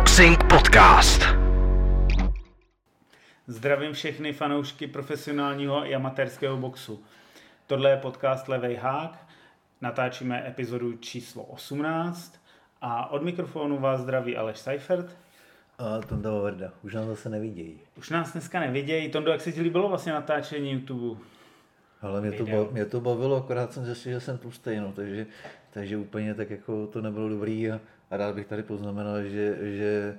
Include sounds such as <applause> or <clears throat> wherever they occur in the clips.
Boxing Podcast. Zdravím všechny fanoušky profesionálního i amatérského boxu. Tohle je podcast Levej hák, natáčíme epizodu číslo 18 a od mikrofonu vás zdraví Aleš Seifert. A Tonda Vavrda, už nás zase nevidějí. Už nás dneska nevidějí. Tondo, jak se ti líbilo vlastně natáčení YouTube? Ale mě to, Video. bav, mě to bavilo, akorát jsem zjistil, že jsem tlustý, no, takže, takže úplně tak jako to nebylo dobrý a rád bych tady poznamenal, že, že,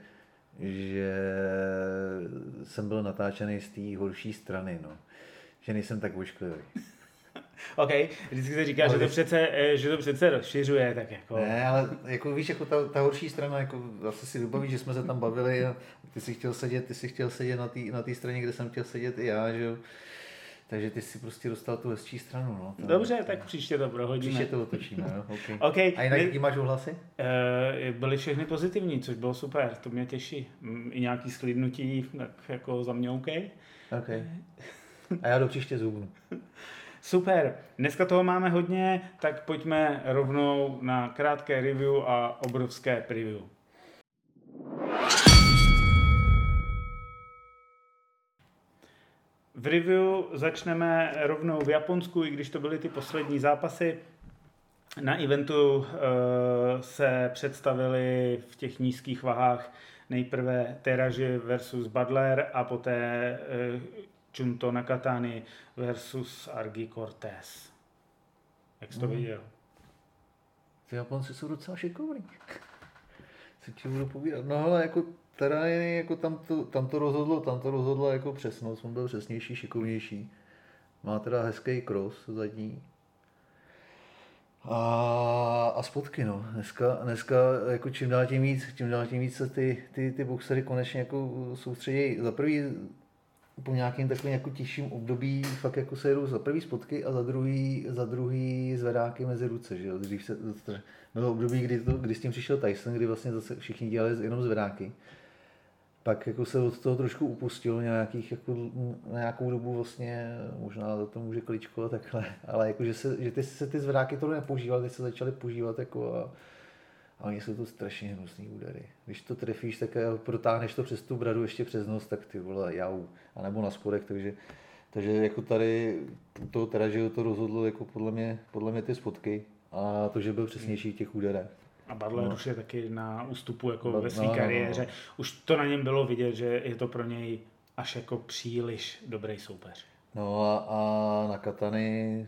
že jsem byl natáčený z té horší strany, no. Že nejsem tak ošklivý. <laughs> OK, vždycky se říká, že to přece, eh, že to přece rozšiřuje, tak jako... Ne, ale jako víš, jako ta, ta horší strana, jako zase si vybavíš, že jsme se tam bavili a ty si chtěl sedět, ty si chtěl sedět na té na té straně, kde jsem chtěl sedět i já, že jo. Takže ty si prostě dostal tu hezčí stranu, no. To- Dobře, tak příště to prohodíme. Příště to otočíme, no, okay. <laughs> OK, A jinak, jaký máš ohlasy? Eh, byly všechny pozitivní, což bylo super, to mě těší. Mm, I nějaký sklidnutí, tak jako za mě OK. OK. A já do příště zhubnu. <laughs> Super, dneska toho máme hodně, tak pojďme rovnou na krátké review a obrovské preview. V review začneme rovnou v Japonsku, i když to byly ty poslední zápasy. Na eventu eh, se představili v těch nízkých vahách nejprve Teraži versus Butler a poté eh, Junto Nakatani versus Argi Cortez. Jak jsi to Mm. viděl? Ty Japonci jsou docela šikovní. <laughs> Co ti budu povídat? No ale jako teda jako tam to, tam to rozhodlo, tam to rozhodlo jako přesnost, on byl přesnější, šikovnější. Má teda hezký cross zadní. A, a spotky, no. Dneska, dneska jako čím dál tím víc, čím dál tím víc se ty, ty, ty boxery konečně jako soustředějí. Za prvý po nějakým takovým jako těžším období fakt jako se jedou za prvý spotky a za druhý, za druhý zvedáky mezi ruce, že jo. Když se, bylo období, kdy, to, kdy s tím přišel Tyson, kdy vlastně zase všichni dělali jenom zvedáky. Pak jako se od toho trošku upustil nějakých, jako, nějakou dobu vlastně, možná za to může kličko a takhle, ale jako, že, se, že ty, se ty zvedáky to nepoužívaly, ty se začaly používat jako a, a oni jsou to strašně hnusný údery. Když to trefíš, tak eh, protáhneš to přes tu bradu ještě přes nos, tak ty vole, jau. A nebo na spodek, takže, takže jako tady to teda, že to rozhodlo jako podle mě, podle mě ty spotky a to, že byl přesnější v těch úderech. A Butler už je taky na ústupu jako No, ve své no, no, no. kariéře. Už to na něm bylo vidět, že je to pro něj až jako příliš dobrý soupeř. No a, a na Katany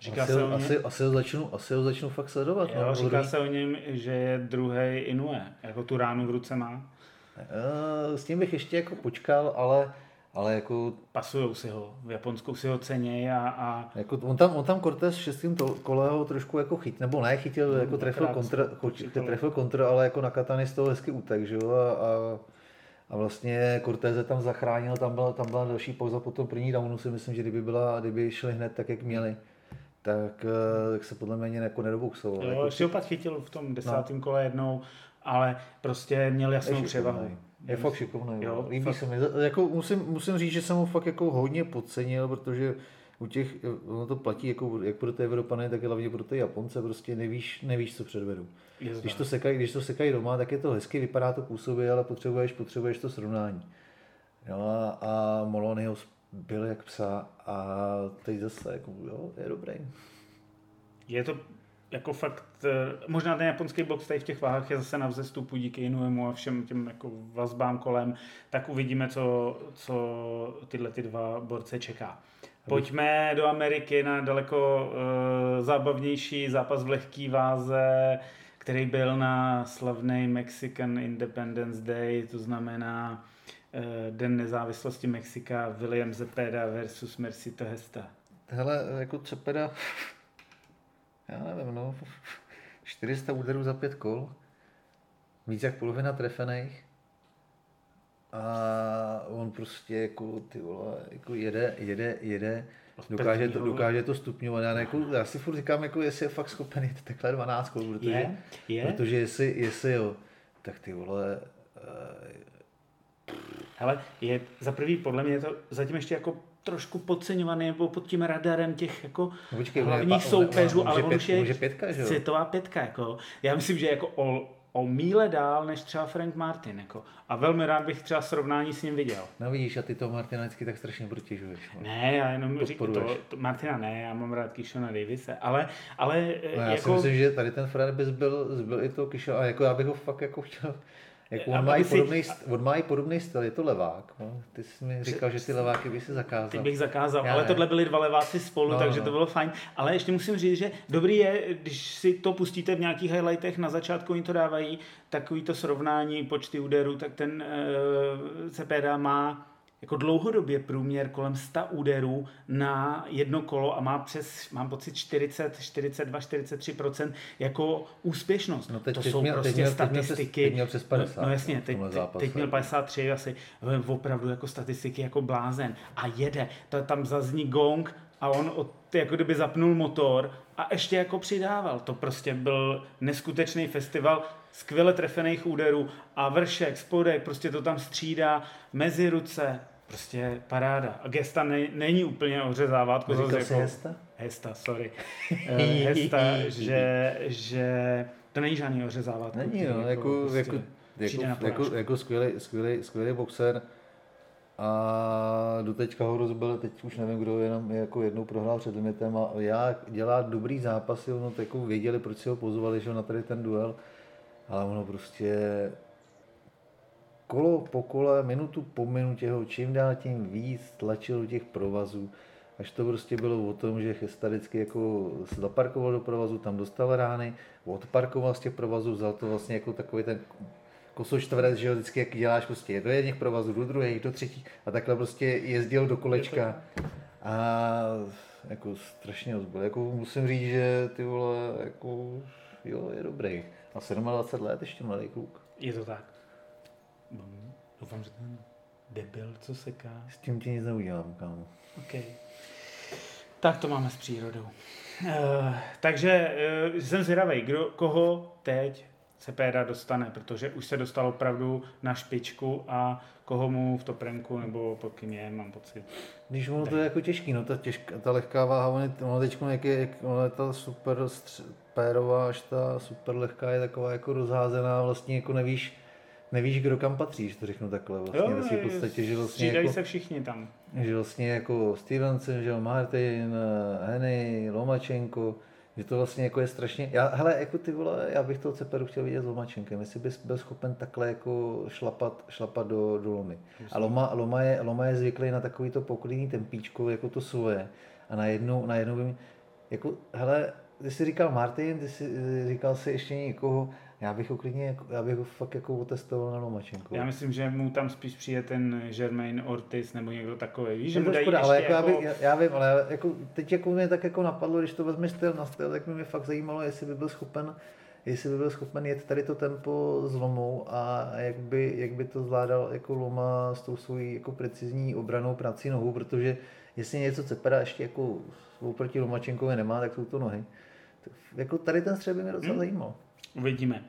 Říká asi, se ho- o něm- asi, asi, ho začnu, asi ho začnu fakt sledovat. Jo, no, říká se o něm, že je druhý Inoue, jako tu ránu v ruce má. Eh, S tím bych ještě jako počkal, ale, ale jako, Pasujou si ho, v Japonsku si ho cenějí a, a jako on, tam, on tam Cortez v šestém to- kole ho trošku jako chyt, nebo ne chytil, No, jako trefil kontra, trefil kontra, ale jako na Katany z toho hezky útek, že jo, a, a, a vlastně Corteze tam zachránil, tam byla, tam byla další pauza po tom první downu, si myslím, že kdyby, byla, kdyby šli hned tak, jak měli, tak, eh, tak se podle mě jako nedoboxoval. jo, jako, pak chytil v tom desátém kole jednou, ale prostě měl jasnou převahu. Je fakt šikovný. Jo, Líbí fakt. se mi. Jako musím, musím říct, že jsem ho fakt jako hodně podcenil, protože u těch, ono to platí jako, jak pro ty Evropany, tak hlavně pro ty Japonce, prostě nevíš, nevíš co předvedou. Když to, sekají, když to sekají doma, tak je to hezky, vypadá to působí, ale potřebuješ, potřebuješ to srovnání. No a, a Molony ho byl jak psa a teď zase, jako, jo, je dobrý. Je to jako fakt, eh, možná ten japonský box tady v těch váhách je zase na vzestupu díky Inuemu a všem těm jako vazbám kolem, tak uvidíme, co, co tyhle ty dva borce čeká. Pojďme do Ameriky na daleko uh, zábavnější zápas v lehký váze, který byl na slavný Mexican Independence Day, to znamená uh, Den nezávislosti Mexika, William Zepeda versus Mercito Hesta. Hele, jako Cepeda, já nevím, no, <laughs> 400 úderů za pět kol, víc jak polovina trefených. A on prostě jako, ty vole, jako jede, jede, jede, dokáže to, dokáže to stupňovat. Já, jako, já si furt říkám, jako jestli je fakt schopen jít takhle 12 kol, protože, Je, je. protože jestli, jestli jo, tak ty vole, eh, Ale je za prvý, podle mě je to zatím ještě jako trošku podceňovaný nebo pod tím radarem těch jako No počkej, hlavních pa- soupeřů, on ale on už je pětka, že světová pětka. Jako. Já myslím, že jako all, o míle dál než třeba Frank Martin. Jako. A velmi rád bych třeba srovnání s ním viděl. No vidíš, a ty to Martina vždycky tak strašně protěžuješ. No. Ne, já jenom říkám, to, to, Martina ne, já mám rád Kishona Davise, ale, ale no, já jako... si myslím, že tady ten Fred bys byl, byl i to Kishona, a jako já bych ho fakt jako chtěl jako on, má si... podobný, on má i podobný styl, je to levák. No. Ty jsi mi říkal, že ty leváky by si zakázal. Ty bych zakázal, Já ale ne. tohle byli dva leváci spolu, no, takže no. to bylo fajn. Ale ještě musím říct, že dobrý je, když si to pustíte v nějakých highlightech, na začátku oni to dávají, takový to srovnání počty úderů, tak ten uh, Cepeda má jako dlouhodobě průměr kolem 100 úderů na jedno kolo a má přes, mám pocit, 40, 42, 43% jako úspěšnost. No teď, to teď jsou měl, prostě teď statistiky. Měl, teď měl přes 50. No, no jasně, teď, teď, teď měl 53 asi, opravdu jako statistiky jako blázen a jede. To, tam zazní gong a on od, jako kdyby zapnul motor a ještě jako přidával. To prostě byl neskutečný festival skvěle trefených úderů a vršek, spodek, prostě to tam střídá mezi ruce, Prostě paráda. A gesta ne, není úplně ořezávat. Říkal jsi jako, hesta? Hesta, sorry. uh, <laughs> hesta, že, že to není žádný ořezávat. Není, no, jako, prostě jako, jako, jako, jako skvělý, skvělý, skvělý boxer. A do teďka ho rozbil, teď už nevím, kdo jenom jako jednou prohrál před limitem a já dělá dobrý zápasy, ono jako věděli, proč si ho pozvali, že na tady ten duel, ale ono prostě kolo po kole, minutu po minutě ho čím dál tím víc tlačil do těch provazů, až to prostě bylo o tom, že Chesta vždycky jako zaparkoval do provazu, tam dostal rány, odparkoval z těch provazů, vzal to vlastně jako takový ten kosočtverec, že jo, vždycky jak děláš prostě do jedných provazů, do druhých, do třetích a takhle prostě jezdil do kolečka a jako strašně ozbyl. Jako musím říct, že ty vole, jako jo, je dobrý. A 27 let ještě mladý kluk. Je to tak. Doufám, že ten debil, co seká. S tím ti nic neudělám, kámo. OK. Tak to máme s přírodou. Uh, takže uh, jsem zvědavý, kdo, koho teď Cepeda dostane, protože už se dostal opravdu na špičku a koho mu v toprenku nebo pod kým je, mám pocit. Když ono to je jako těžký, no ta, těžká, ta lehká váha, ono teď jak je, jak, ono je ta super pérová, až ta super lehká je taková jako rozházená, vlastně jako nevíš, nevíš, kdo kam patříš, to řeknu takhle vlastně jo, ve v podstatě, že vlastně jako, se všichni tam. Že vlastně jako Stevenson, že Martin, Henny, Lomačenko, že to vlastně jako je strašně, já, hele, jako ty vole, já bych toho Ceperu chtěl vidět s Lomačenkem, jestli bys byl schopen takhle jako šlapat, šlapat do, do Lomy. A Loma, Loma, je, Loma je zvyklý na takový to poklidný tempíčko, jako to svoje. A najednou, najednou by mi, jako, hele, ty jsi říkal Martin, ty jsi říkal si ještě někoho, já bych ho klidně, já bych ho fakt jako otestoval na Lomačenku. Já myslím, že mu tam spíš přijde ten Germain Ortiz nebo někdo takový. Víš, že mu dají ale jako, jako... Já, bych, já, vím, ale jako, teď jako mě tak jako napadlo, když to vezmi styl na styl, tak mě fakt zajímalo, jestli by byl schopen jestli by byl schopen jet tady to tempo s Lomou a jak by, jak by to zvládal jako Loma s tou svojí jako precizní obranou prací nohou, protože jestli něco Cepera ještě jako oproti Lomačenkovi nemá, tak jsou to nohy. Tak jako tady ten střed by mě docela hmm. zajímal. Uvidíme.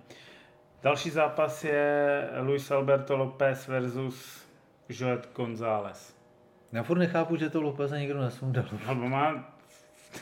Další zápas je Luis Alberto López versus Joet González. Já furt nechápu, že to López nikdo nesundal. No, má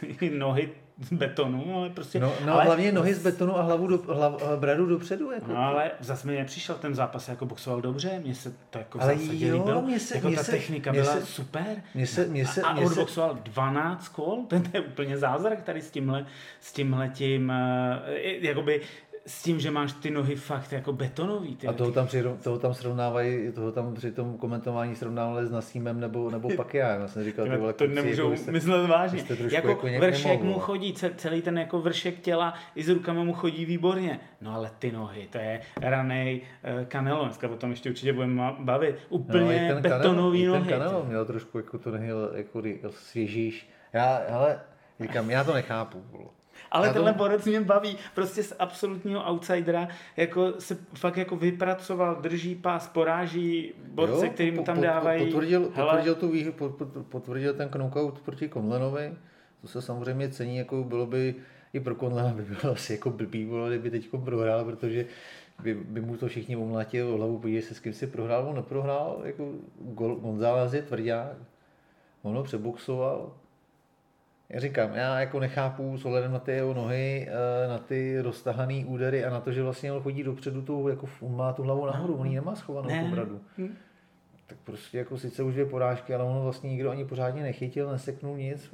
<laughs> nohy z betonu, ale prostě... No, no ale, hlavně nohy z betonu a hlavu do, hlav, bradu dopředu. Jako no ale zase mi nepřišel ten zápas, jako boxoval dobře, mně se to jako ale jo, líbilo. Mě se, jako mě ta se, technika mě byla se, super. Mě se, mě se, a, a mě on boxoval 12 kol, <laughs> ten je úplně zázrak tady s tímhle, s tímhle tím, uh, jakoby s tím, že máš ty nohy fakt jako betonový. Ty, a toho tam, při, toho tam srovnávají, toho tam při tom komentování srovnávali s Nasímem nebo, nebo <laughs> Pakia. Já jsem říkal, ty vole, to nemůžou jako myslet vážně. Jako, jako vršek mu chodí, celý ten jako vršek těla i s rukama mu chodí výborně. No ale ty nohy, to je ranej uh, Canelo, dneska o tom ještě určitě budeme bavit. Úplně no, betonový Canelo, nohy. Ten Canelo měl trošku jako to nehy, jako svěžíš. Já, hele, říkám, já to nechápu. Ale já tenhle to... borec mě baví, prostě z absolutního outsidera, jako se fakt jako vypracoval, drží pás, poráží borce, který mu tam dávají. Potvrdil, potvrdil, tu výhru, potvrdil ten knockout proti Konlenovi, to se samozřejmě cení, jako bylo by i pro Konlena by bylo asi jako blbý, kdyby teď prohrál, protože by, by mu to všichni omlátili o hlavu, podívej se, s kým si prohrál, on neprohrál, jako González je tvrdá, ono přeboxoval, já říkám, já jako nechápu s ohledem na ty jeho nohy, eh, na ty roztahaný údery a na to, že vlastně on chodí dopředu, tu, jako on má tu hlavu nahoru, on ji nemá schovanou Ne. tu bradu. Hm. Tak prostě jako sice už dvě porážky, ale on vlastně nikdo ani pořádně nechytil, neseknul nic.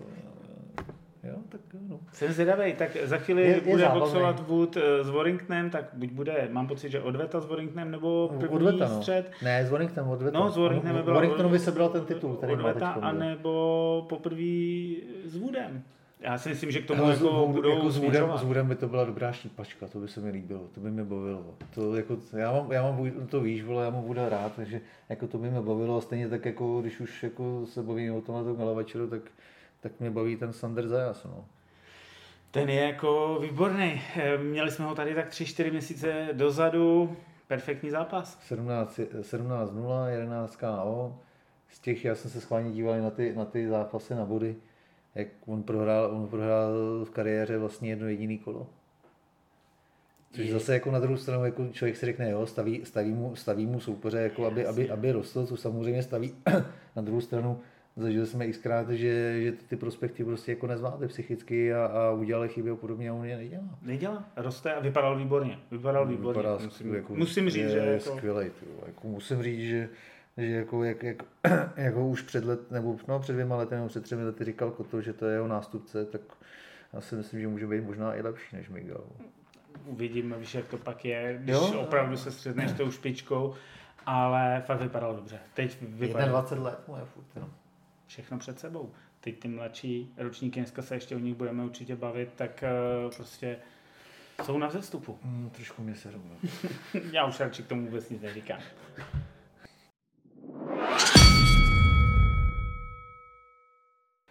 Jo, tak jo, no. Jsem zvědavý, tak za chvíli Je- je bude zábavný. boxovat Wood eh, s Warringtonem, tak buď bude, mám pocit, že odveta s Warringtonem, nebo první Odveta, no. střed. Ne, s Warringtonem odveta. No, s Warringtonem by byla Warringtonovi sebral ten titul, který má odveta, teď. anebo poprvé s Woodem. Já si myslím, že k tomu s- jako Wood- budou jako s, Woodem, s Woodem by to byla dobrá štípačka, to by se mi líbilo, to by mě bavilo. To jako, já mám, já mám, to víš, vole, já mám Wooda rád, takže jako to by mě bavilo a stejně tak jako, když už jako se bavíme o tomhle gala večeru, tak, tak mě baví ten Sander Zajas, no. Ten je jako výborný. Eh, Měli jsme ho tady tak 3-4 měsíce dozadu. Perfektní zápas. 17 17-0, 11 KO. Z těch, já jsem se schválně díval na ty, na ty zápasy na body, jak on prohrál, on prohrál v kariéře vlastně jedno jediný kolo. Což Je- zase jako na druhou stranu jako člověk si řekne, jo, staví, staví, mu, staví mu soupeře, jako aby, aby, aby rostl, co samozřejmě staví. <clears throat> na druhou stranu zažili jsme xkrát, že, že ty prospekty prostě jako nezvládli psychicky a, a udělali chyby a podobně a on je nedělá. Nedělá, roste a vypadal výborně. Vypadal výborně. Vypadá musím, skvěle, jako, musím říct, je, že je jako, skvělej, ty vole. jako musím říct, že, že jako, jak, jak, <clears throat> jako už před let, nebo no, před dvěma lety nebo před třemi lety říkal Koto, že to je jeho nástupce, tak já si myslím, že může být možná i lepší než Miguel. uvidíme, víš, jak to pak je, když Jo. opravdu se střetneš s tou špičkou, ale fakt vypadal dobře. Teď vypadá 21 let mu je furt, no. Všechno před sebou. Teď ty mladší ročníky, dneska se ještě o nich budeme určitě bavit, tak eh, prostě jsou na vzestupu. Mm, trošku mě se no. <laughs> Já už radši k tomu vůbec nic neříkám.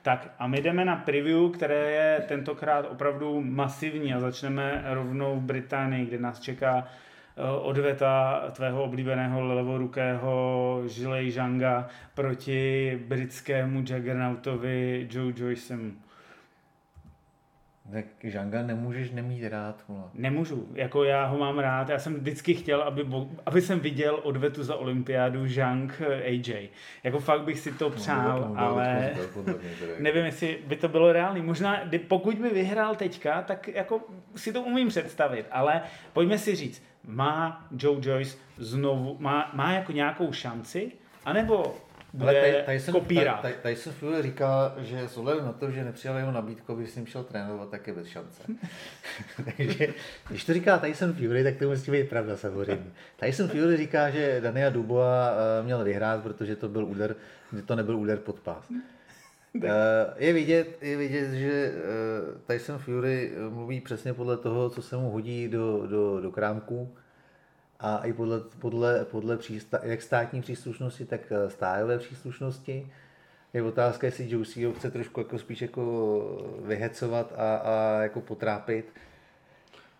Tak a my jdeme na preview, které je tentokrát opravdu masivní a začneme rovnou v Británii, kde nás čeká odveta tvého oblíbeného levorukého Žilej Žanga proti britskému juggernautovi Joe Joycemu. Tak Žanga nemůžeš nemít rád, vole. Nemůžu, jako já ho mám rád, já jsem vždycky chtěl, aby, bo- aby jsem viděl odvetu za olympiádu Zhang eh, AJ. Jako fakt bych si to přál, byl ale nevím, jestli by to bylo reálné. Možná, pokud by vyhrál teďka, tak jako si to umím představit, ale pojďme si říct, má Joe Joyce znovu, má, má jako nějakou šanci, anebo Ale bude Ty- Tyson, kopírát? Ty- Ty- Tyson Fury říká, že s ohledem na to, že nepřijal jeho nabídku, aby s ním šel trénovat, tak je bez šance. <laughs> Takže, když to říká Tyson Fury, tak to musí být pravda samozřejmě. Tyson Fury říká, že Daniel Dubois eh, měl vyhrát, protože to byl úder, že to nebyl úder pod pás. <laughs> Eh, Je vidět, je vidět, že eh, Tyson Fury eh, mluví přesně podle toho, co se mu hodí do, do, do krámku a i podle, podle, podle přísta, jak státní příslušnosti, tak stájové příslušnosti. Je otázka, jestli Josie ho chce trošku jako spíš jako vyhecovat a, a jako potrápit.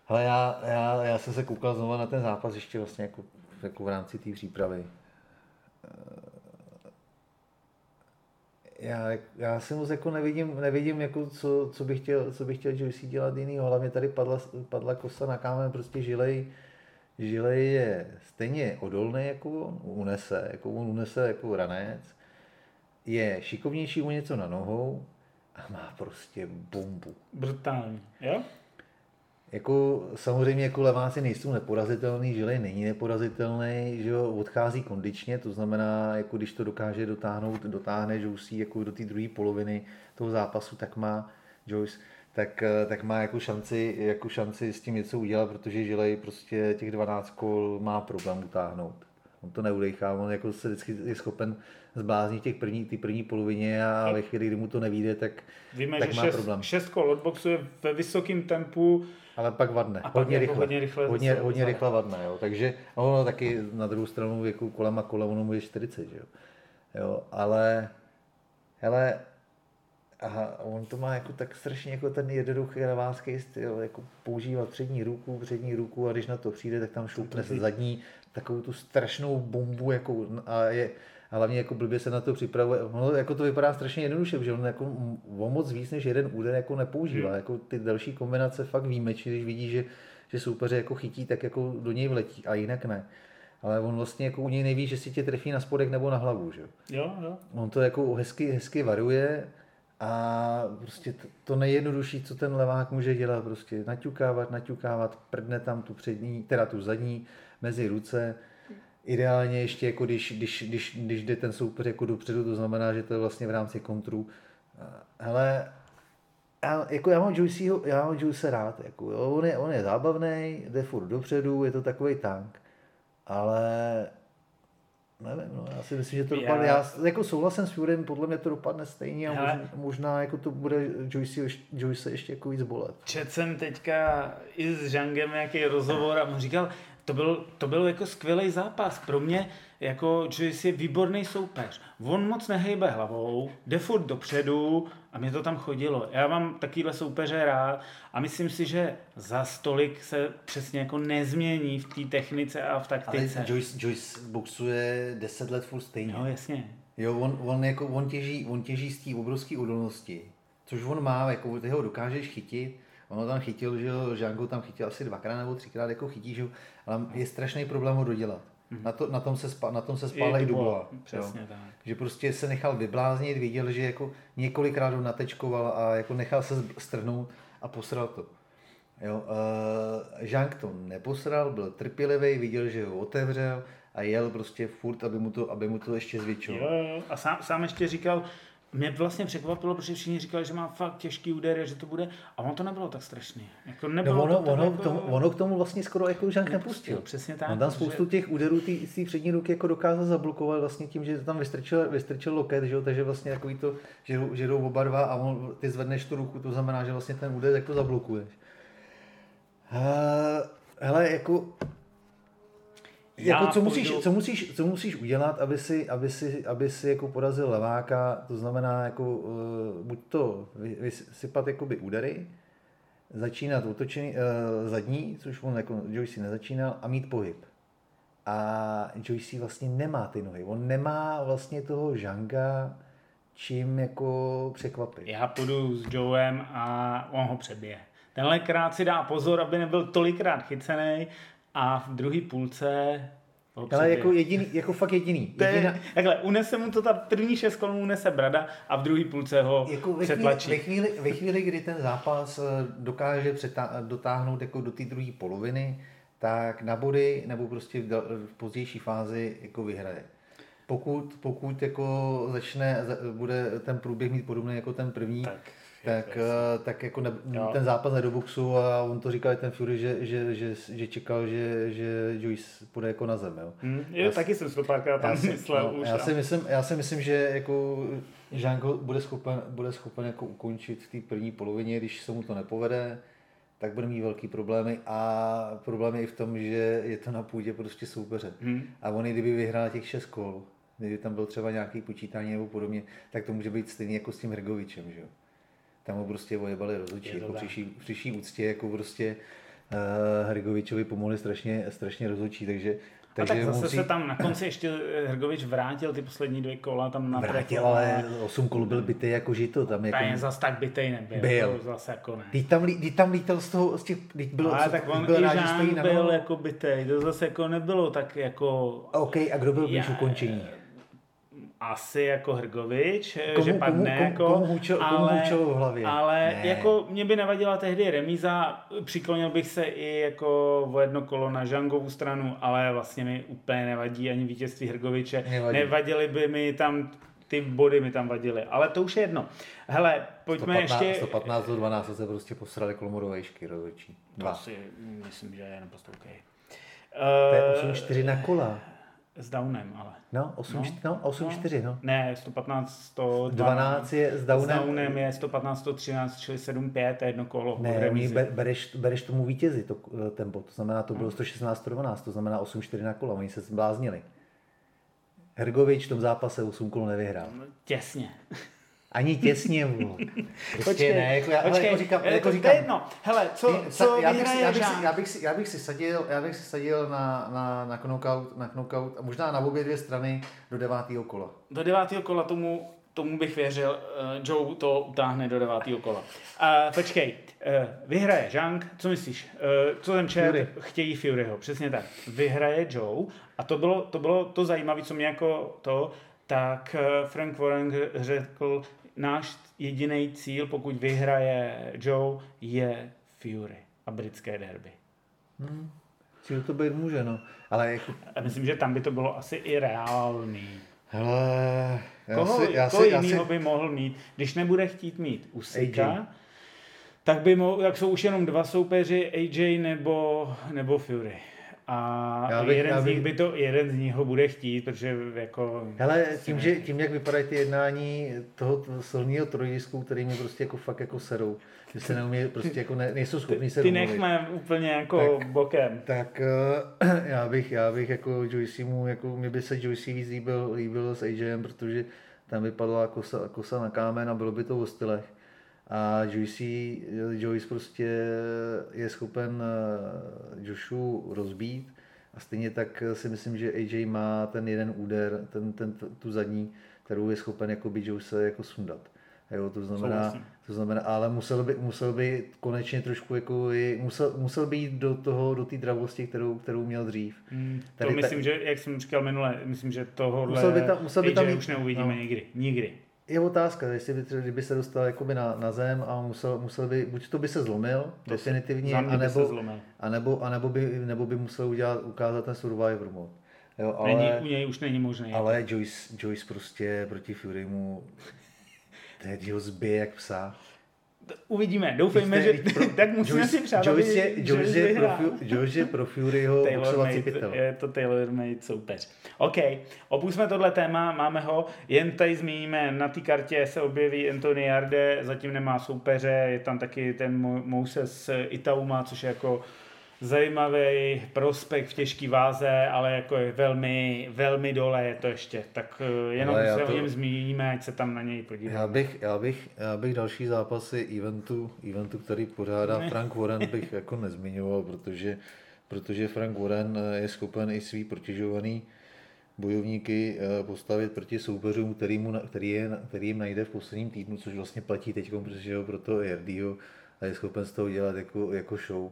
Ale já, já, já jsem se koukal znovu na ten zápas ještě vlastně jako, jako v rámci té přípravy. Já, já si moc jako nevidím, nevidím jako co, co, bych chtěl, co bych chtěl Joyce dělat jinýho. Hlavně tady padla, padla kosa na kámen, prostě žilej, žilej je stejně odolný, jako on unese, jako on unese jako ranec, je šikovnější o něco na nohou a má prostě bombu. Brutální, jo? Jako samozřejmě jako leváci nejsou neporazitelný, Žilej není neporazitelný, že jo, odchází kondičně, to znamená, jako když to dokáže dotáhnout, dotáhne Jousí jako do té druhé poloviny toho zápasu, tak má Joyce, tak, tak má jako šanci, jako šanci s tím něco udělat, protože Žilej prostě těch 12 kol má problém utáhnout. On to neudechá, on jako se vždycky je schopen zbláznit těch první, ty první polovině a ve chvíli, kdy mu to nevíde, tak, Víme, tak že má šest, problém. šest kol odboxuje ve vysokém tempu, Ale pak vadne. A pak hodně, jako rychle. hodně rychle Hodně, zase hodně rychle vadne, jo. Takže ono taky na druhou stranu jako kolem a kolem, ono mu je 40, že jo. jo ale, hele, aha, on to má jako tak strašně jako ten jednoduchý levácký styl, jako používat přední ruku, přední ruku a když na to přijde, tak tam šoupne se zadní takovou tu strašnou bombu jako, a je, a hlavně jako blbě se na to připravuje. Ono jako to vypadá strašně jednoduše, že on jako o moc víc než jeden úder jako nepoužívá. Hmm. Jako ty další kombinace fakt výjimečně, když vidí, že, že soupeře jako chytí, tak jako do něj vletí a jinak ne. Ale on vlastně jako u něj neví, že si tě trefí na spodek nebo na hlavu, že? jo. jo, jo. On to jako hezky, hezky varuje A prostě to, nejjednodušší, co ten levák může dělat, prostě naťukávat, naťukávat, prdne tam tu přední, teda tu zadní mezi ruce, Ideálně ještě, jako když, když, když, když jde ten soupeř jako dopředu, to znamená, že to je vlastně v rámci kontru. Hele, já, jako já mám Juicyho, já mám Juice rád, jako, jo, on, je, on je zábavný, jde furt dopředu, je to takový tank, ale nevím, no, já si myslím, že to já... dopadne, já jako souhlasím s Furym, podle mě to dopadne stejně a Hele. možná, možná jako to bude Joyce, Joyce ještě jako víc bolet. Čet jsem teďka i s Žangem nějaký rozhovor a on říkal, to byl, to byl jako skvělý zápas. Pro mě jako Joyce je výborný soupeř. On moc nehejbe hlavou, jde furt dopředu a mě to tam chodilo. Já mám takovýhle soupeře rád a myslím si, že za stolik se přesně jako nezmění v té technice a v taktice. Ale Joyce, Joyce boxuje 10 let furt stejně. No jasně. Jo, on, on, jako, on, těží, on těží z té obrovské odolnosti, což on má, jako ty ho dokážeš chytit, Ono tam chytil, že jo, Žango tam chytil asi dvakrát nebo třikrát jako chytí, že ale je strašný problém ho dodělat. Mm-hmm. Na, to, na, tom se spa, na tom se spála i Dubois. Přesně jo. tak. Že prostě se nechal vybláznit, viděl, že jako několikrát ho natečkoval a jako nechal se strhnout a posral to. Jo, uh, Žank to neposral, byl trpělivý, viděl, že ho otevřel a jel prostě furt, aby mu to, aby mu to ještě zvětšilo. Jo, jo. A sám, sám ještě říkal, mě vlastně překvapilo, protože všichni říkali, že má fakt těžký úder, že to bude, a on to nebylo tak strašný. Jako nebylo no ono, to ono, jako... k tomu, ono k tomu vlastně skoro jako Žank nepustil. Přesně tak. On tam spoustu že... těch úderů z té přední ruky jako dokázal zablokovat vlastně tím, že tam vystrčil, vystrčil loket, že jo? takže vlastně takový to, že, že jdou oba dva a on, ty zvedneš tu ruku, to znamená, že vlastně ten úder jako zablokuješ. Uh, hele, jako jako co, musíš, co, musíš, co musíš udělat, aby si, aby si, aby si jako porazil leváka, to znamená jako uh, buď to vysypat jakoby údery, začínat útočení, uh, zadní, což on jako Joyce nezačínal, a mít pohyb. A Joyce vlastně nemá ty nohy. On nemá vlastně toho žanga, čím jako překvapit. Já půjdu s Joem a on ho přebije. Tenhle krát si dá pozor, aby nebyl tolikrát chycený a v druhé půlce ale jako jediný, jako fakt jediný. Jediná... Je, takhle, unese mu to ta první šest kolů unese Brada a v druhé půlce ho jako ve přetlačí. Ve chvíli, ve chvíli, kdy ten zápas eh, dokáže přetá- dotáhnout jako do té druhé poloviny, tak na body nebo prostě v, v pozdější fázi jako vyhraje. Pokud, pokud jako začne, bude ten průběh mít podobný jako ten první, tak tak, eh, tak jako ne, ten zápas ne do boxu a on to říkal i ten Fury, že, že, že, že čekal, že, že Joyce půjde jako na zem. Jo. Hmm, jo, já, taky jsem to párkrát tam si, myslel no, už. Já si, myslím, já si myslím, že jako Žánko bude schopen, bude schopen jako ukončit v té první polovině, když se mu to nepovede, tak bude mít velký problémy a problém je i v tom, že je to na půdě prostě soupeře. Hmm. A on i kdyby vyhrál těch šest kol, kdyby tam byl třeba nějaký počítání nebo podobně, tak to může být stejně jako s tím Hrgovičem, že jo tam ho prostě ojebali rozhodčí, jako přiší, přiší úctě, jako prostě uh, Hrgovičovi pomohli strašně, strašně rozhodčí, takže takže a tak zase musí... se tam na konci ještě Hrgovič vrátil ty poslední dvě kola tam na Vrátil, ale 8 kol byl bytej jako žito. Tam jako... Ne, zase tak bytej nebyl. Byl. Zase jako ne. Teď tam, teď tam lítal z toho, z těch, teď bylo, ale tak on byl, rád, že byl na jako bytej, to zase jako nebylo tak jako... OK, a kdo byl blíž ukončení? Asi jako Hrgovič, eh, komu, že padne, komu, jako, komu, hučel, ale, komu v hlavě? ale ne. jako mě by nevadila tehdy remíza, přiklonil bych se i jako o jedno kolo na Žangovou stranu, ale vlastně mi úplně nevadí ani vítězství Hrgoviče. Nevadí. Nevadily by mi tam ty body mi tam vadily, ale to už je jedno. Hele, pojďme 115, ještě... 115 do 12 se prostě posrali kolmorovejšky rozhodčí. Dva. To si myslím, že je naprosto OK. To je 8-4 na kola. S downem, ale. No, 8, no, no 8 no. 4, no. Ne, 115, 112. 12 je s downem. S downem je 115, 113, čili 7, 5, jedno kolo. Ne, bereš, bereš tomu vítězi to eh, tempo, to znamená, to bylo 116, 112, to znamená 8, 4 na kolo, oni se zbláznili. Hergovič v tom zápase 8 kolo nevyhrál. No, těsně. Ani těsně, <laughs> Prostě počkej, ne, jako já, počkej, jako říkám, jako to, říkám, to je jedno. Hele, co, co já bych, si, já, bych si, já, bych si, já bych si sadil, já bych si sadil na, na, na, knockout, na knockout a možná na obě dvě strany do devátého kola. Do devátého kola tomu, tomu bych věřil, uh, Joe to utáhne do devátého kola. Uh, počkej, uh, vyhraje Zhang, co myslíš? Uh, co ten čer Fury. chtějí Furyho, přesně tak. Vyhraje Joe a to bylo to, bylo to zajímavé, co mě jako to, tak Frank Warren řekl, náš jediný cíl, pokud vyhraje Joe, je Fury a britské derby. Hmm. Cíl to být může, no. Ale jako... A myslím, že tam by to bylo asi i reálný. Hele, já Koho, si, já koho si, já jinýho si, by mohl mít? Když nebude chtít mít Usika, tak by mohl, jak jsou už jenom dva soupeři, AJ nebo, nebo Fury. A Já bych- jeden já z nich bych- by to, jeden z nich ho bude chtít, protože jako... Hele, tím, že, tím, jak vypadají ty jednání toho silného trojisku, který mi prostě jako fakt jako serou, že se neumí, prostě jako ne, nejsou schopní se Ty nechme úplně jako Tak. bokem. Tak eh, <clears throat> já bych, já bych jako Joyce mu, jako mě by se Joyce víc líbil, líbil s AJem, protože tam vypadala kosa, kosa na kámen a bylo by to o stylech. A Joyce, Joyce prostě je schopen eh, Joshu rozbít a stejně tak si myslím, že AJ má ten jeden úder, ten, ten, tu zadní, kterou je schopen jako by Joyce jako sundat. Jo, to znamená, to znamená, ale musel by, musel by konečně trošku jako, i- musel, musel by jít do toho, do té dravosti, kterou, kterou měl dřív. Hmm, to Tady ta- myslím, že, jak jsem říkal minule, myslím, že tohohle Musel by tam- musel by tam už neuvidíme no. nikdy. Nikdy. Je otázka, jestli by, třeba- kdyby se dostal jakoby na, na zem a musel, musel by, buď to by se zlomil, To definitivně, mě by se anebo, zlomil. anebo, anebo, by, nebo by musel udělat, ukázat ten Survivor mod. Jo, ale, Není, u něj už není možné. ale Joyce, Joyce prostě proti Furymu, teď ho zbije jak psa. Uvidíme, doufejme, že tak musíme si přát, Joyce, je- Joyce, je pro, Joyce je pro Furyho boxovací pytel. je to tailor-made soupeř. OK, opustíme tohle téma, máme ho, jen tady zmíníme, na té kartě se objeví Anthony Jarde, zatím nemá soupeře, je tam taky ten Mo- Moses Itauma, což je jako zajímavý prospekt v těžký váze, ale jako je velmi, velmi dole je to ještě, tak eh, jenom Ale se to- o něm zmíníme, ať se tam na něj podíváme. Já bych, já, bych, já bych další zápasy eventu, eventu který pořádá Ne. Frank Warren, bych <laughs> jako nezmiňoval, protože, protože Frank Warren eh, je schopen i svý protěžovaný bojovníky eh, postavit proti soupeřům, který, mu, který, je, který jim najde v posledním týdnu, což vlastně platí teď, protože ho proto RDO a je schopen z toho dělat jako, jako show.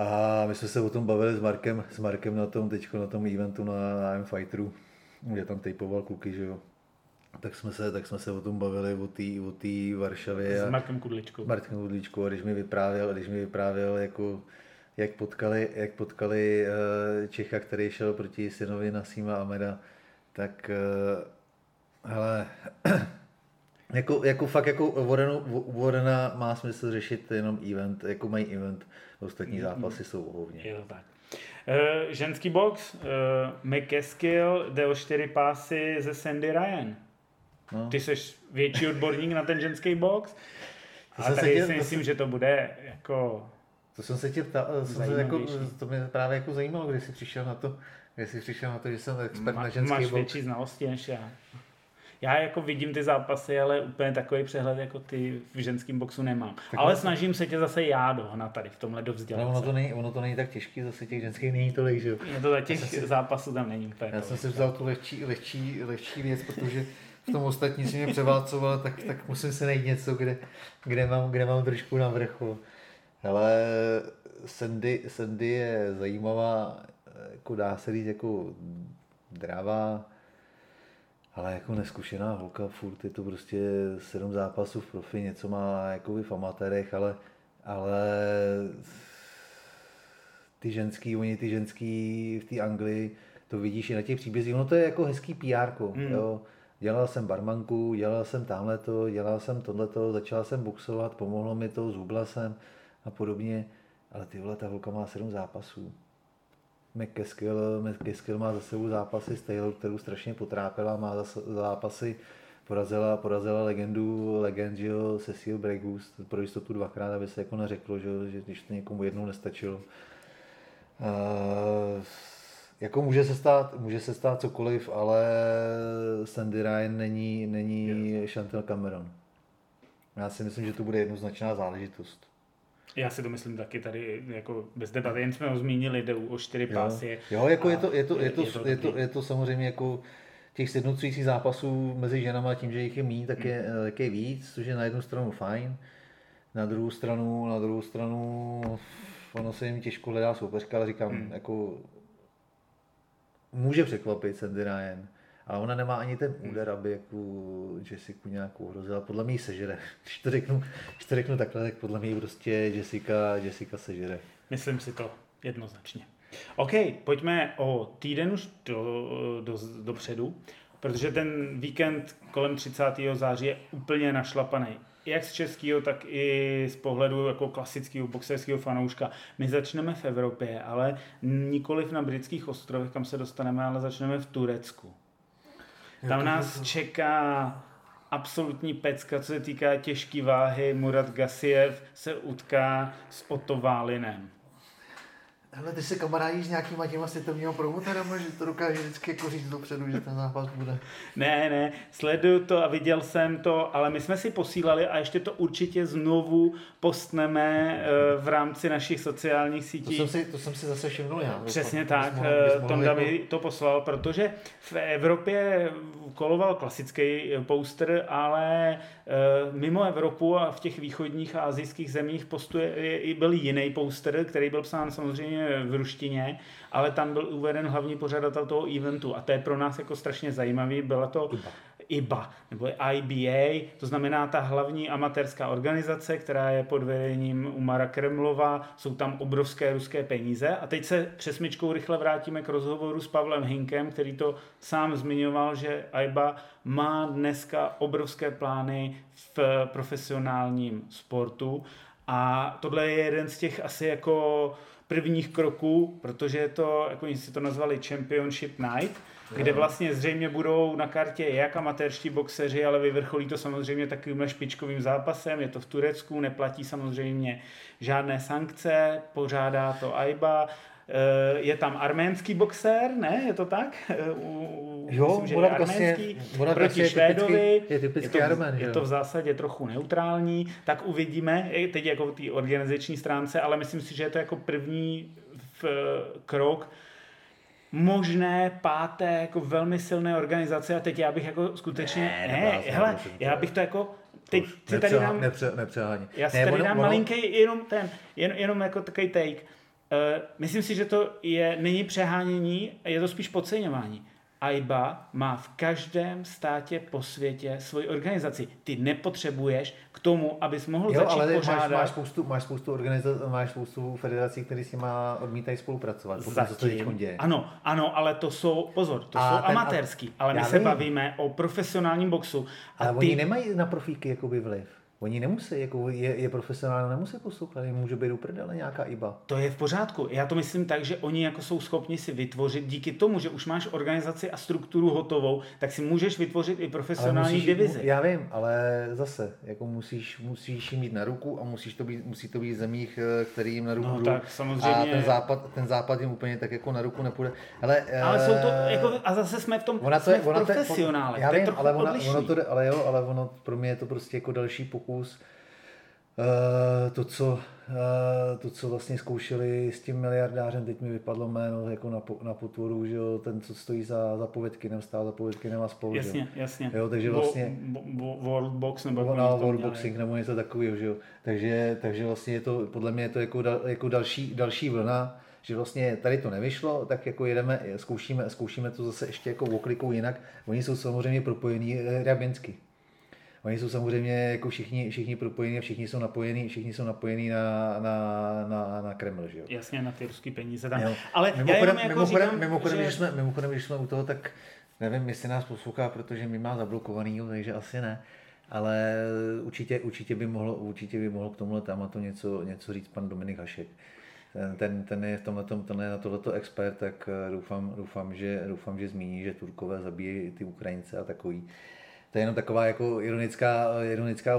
A my jsme se o tom bavili s Markem, s Markem na tom teď na tom eventu na, na M Fighteru, kde tam tejpoval kluky, že jo. Tak jsme se, tak jsme se o tom bavili, o té o tý Varšavě S a Markem Kudličkou. Martin Hudlíčkou, a když mi vyprávěl, když mi vyprávěl jako, jak potkali, jak potkali eh, Čecha, který šel proti synovi Nasima Ameda, tak eh, hele, <clears throat> jako, jako fakt jako Warrenu, Warrena má smysl řešit jenom event, jako mají event, ostatní zápasy jsou ohovně. Je to tak. Uh, ženský box, uh, McCaskill jde o čtyři pásy ze Sandy Ryan. No. Ty jsi větší odborník na ten ženský box. To A tady chtěl- si to myslím, že to bude jako... To jsem se tě ptal, jsem se jako, to mě právě jako zajímalo, když jsi přišel na to, když jsi přišel na to, že jsem expert na Má, ženský máš box. větší znalosti než já. Já jako vidím ty zápasy, ale úplně takový přehled jako ty v ženském boxu nemám. Tak ale no- snažím se tě zase já dohnat tady v tomhle Ale dovzdělat. ono to, není, ono to není tak těžký, zase těch ženských není tolik, že jo. Je to za těch jsem si- zápasů tam není úplně Já jsem tolik. si vzal tu lehčí, lehčí, lehčí věc, protože v tom ostatní si mě převálcoval, tak, tak musím si najít něco, kde, kde, mám, kde mám trošku na vrchu. Ale Sandy, Sandy je zajímavá, jako dá se říct, jako dravá, ale jako neskušená holka, furt je to prostě sedm zápasů v profi, něco má jako v amatérech, ale, ale ty ženský, oni ty ženský v té Anglii, to vidíš i na těch příbězích, ono to je jako hezký PR, mm. jo. Dělal jsem barmanku, dělal jsem tamhleto, dělal jsem tohleto, začal jsem boxovat, pomohlo mi to, zhubla jsem a podobně, ale ty vole, ta holka má sedm zápasů. McCaskill, McCaskill má za sebou zápasy s Taylor, kterou strašně potrápila, má za zápasy, porazila, porazila legendu, legend, že jo, Cecil Bregus, pro jistotu dvakrát, aby se jako neřeklo, že, že když to někomu jednou nestačilo. Uh, jako může se stát, může se stát cokoliv, ale Sandy Ryan není, není Chantel Cameron. Já si myslím, že to bude jednoznačná záležitost. Já si to myslím taky tady jako bez debaty, jen jsme ho zmínili, jde o čtyři Jo, pásy. jo jako A je to, je to, je to, je to je to, je to samozřejmě jako těch sjednocujících zápasů mezi ženama tím, že jich je méně, tak je, Hmm. tak je víc, což je na jednu stranu fajn. Na druhou stranu, na druhou stranu ono se jim těžko hledá soupeřka, ale říkám, Hmm. jako může překvapit Sandy Ryan, Ale ona nemá ani ten úder, aby jako Jessica nějak uhrozila. Podle mě ji sežere. <laughs> Když to řeknu, když to řeknu takhle, tak podle mě prostě Jessica, Jessica sežere. Myslím si to jednoznačně. OK, pojďme o týden už do, do, dopředu, protože ten víkend kolem 30. září je úplně našlapaný. Jak z českého, tak i z pohledu jako klasického boxerského fanouška. My začneme v Evropě, ale nikoliv na britských ostrovech, kam se dostaneme, ale začneme v Turecku. Tam nás čeká absolutní pecka, co se týká těžké váhy. Murat Gasiev se utká s Otto Válinem. Hele, ty se kamarádíš s nějakýma těma světovníma promotorama, že to dokáže vždycky jako říct dopředu, že ten zápas bude. Ne, ne, sleduju to a viděl jsem to, ale my jsme si posílali a ještě to určitě znovu postneme eh, v rámci našich sociálních sítí. To jsem si, to jsem si zase všimnul já. Přesně tak, eh, Tonda mi jako... to poslal, protože v Evropě koloval klasický poster, ale eh, mimo Evropu a v těch východních a azijských zemích postuje, byl jiný poster, který byl psán samozřejmě v ruštině, ale tam byl uveden hlavní pořadatel toho eventu a to je pro nás jako strašně zajímavý. Byla to IBA, IBA nebo IBA, to znamená ta hlavní amatérská organizace, která je pod vedením Umara Kremlova, jsou tam obrovské ruské peníze. A teď se přesmičkou rychle vrátíme k rozhovoru s Pavlem Hinkem, který to sám zmiňoval, že IBA má dneska obrovské plány v profesionálním sportu. A tohle je jeden z těch asi jako prvních kroků, protože je to, jako oni si to nazvali Championship Night, kde vlastně zřejmě budou na kartě jak amatérští boxeři, ale vyvrcholí to samozřejmě takovým špičkovým zápasem. Je to v Turecku, neplatí samozřejmě žádné sankce, pořádá to AIBA, je tam arménský boxer, ne? Je to tak? Eh, jo, Myslím, že je arménský vlastně, proti Švédovi. Je, typický je, to, armén, je to v zásadě trochu neutrální. Tak uvidíme, teď jako v té organizační stránce, ale myslím si, že je to jako první v, krok možné páté jako velmi silné organizace a teď já bych jako skutečně, ne, ne hele, já bych to jako teď si tady dám, nepře, nepřehání. já si ne, tady ono, dám ono, malinký jenom ten, jen, jenom jako takový take. Uh, myslím si, že to je, není přehánění, je to spíš podceňování. AIBA má v každém státě po světě svoji organizaci. Ty nepotřebuješ k tomu, abys mohl jo, začít ale pořádat... Máš, máš, spoustu, máš spoustu organizací, máš spoustu federací, které s nimi odmítají spolupracovat. Zatím, co se děje. Ano, ano, ale to jsou, pozor, to a jsou ten, amatérský, ale my se vím. bavíme o profesionálním boxu. A ale ty... oni nemají na profíky jakoby vliv. Oni nemusí, jako je, je profesionál, nemusí poslouchat, může být uprdele nějaká IBA. To je v pořádku. Já to myslím tak, že oni jako jsou schopni si vytvořit, díky tomu, že už máš organizaci a strukturu hotovou, tak si můžeš vytvořit i profesionální musíš, divizi. Já vím, ale zase, jako musíš, musíš jim mít na ruku a musíš to být, musí to být zemích, eh, který jim na ruku no, tak, samozřejmě... A ten západ, ten západ jim úplně tak jako na ruku nepůjde. Ale, ale jsou to, eh, jako, a zase jsme v tom ona to je, ona profesionále. Já vím, ale, ona, ono to, ale jo, ale ono pro mě je to prostě jako další pokus Uh, to, co, uh, to, co vlastně zkoušeli s tím miliardářem, teď mi vypadlo jméno jako na, na potvoru, že jo, ten, co stojí za, za povědky, stál za povědky, nemá spolu. Jasně, že? jasně. Jo, takže vlastně... World Box nebo no, World Boxing nebo něco takového, že jo. Takže, takže vlastně je to, podle mě je to jako, dal, jako další, další vlna, že vlastně tady to nevyšlo, tak jako jedeme, zkoušíme, zkoušíme to zase ještě jako oklikou jinak. Oni jsou samozřejmě propojení eh, rabinsky. Oni jsou samozřejmě jako všichni, všichni propojení a všichni jsou napojení, všichni jsou napojení na, na, na, na Kreml, že jo? Jasně, na ty ruské peníze tam. Jo. Ale mimochodem, já jako mimochodem, říkám, mimochodem, že... když jsme, mimochodem, když jsme u toho, tak nevím, jestli nás poslouchá, protože mi má zablokovaný, takže asi ne. Ale určitě, určitě, by mohl, určitě by mohl k tomuhle tématu něco, něco říct pan Dominik Hašek. Ten, ten, je v tomhle, ten je na tohleto expert, tak doufám, doufám, že, doufám, že zmíní, že Turkové zabíjí ty Ukrajince a takový to je jenom taková jako ironická, ironická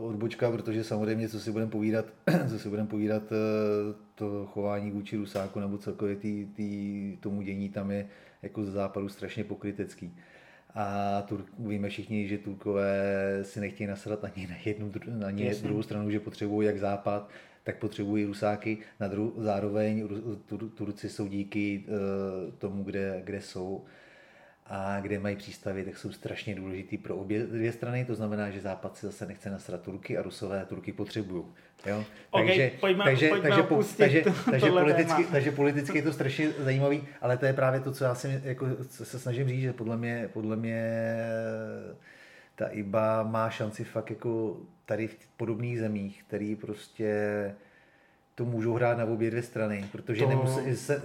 odbočka, protože samozřejmě, co si budeme povídat, <clears throat> co si budeme povídat, eh, to chování vůči Rusáku nebo celkově tý, tý, tomu dění tam je jako ze západu strašně pokrytecký. A Tur, víme všichni, že Turkové si nechtějí nasadat ani na jednu, ani Jasně. druhou stranu, že potřebují jak západ, tak potřebují Rusáky. Na dru, zároveň Tur, Turci jsou díky uh, tomu, kde, kde jsou a kde mají přístavy, tak jsou strašně důležitý pro obě dvě strany, to znamená, že Západ si zase nechce nasrat Turky a Rusové Turky potřebují. Jo? Okay, takže, pojďme, takže, pojďme takže, po, takže, to, takže, politicky, takže politicky je to strašně zajímavý, ale to je právě to, co já si, jako, se snažím říct, že podle mě, podle mě ta IBA má šanci fakt jako tady v podobných zemích, který prostě to můžou hrát na obě dvě strany, protože, to... nemusí, se,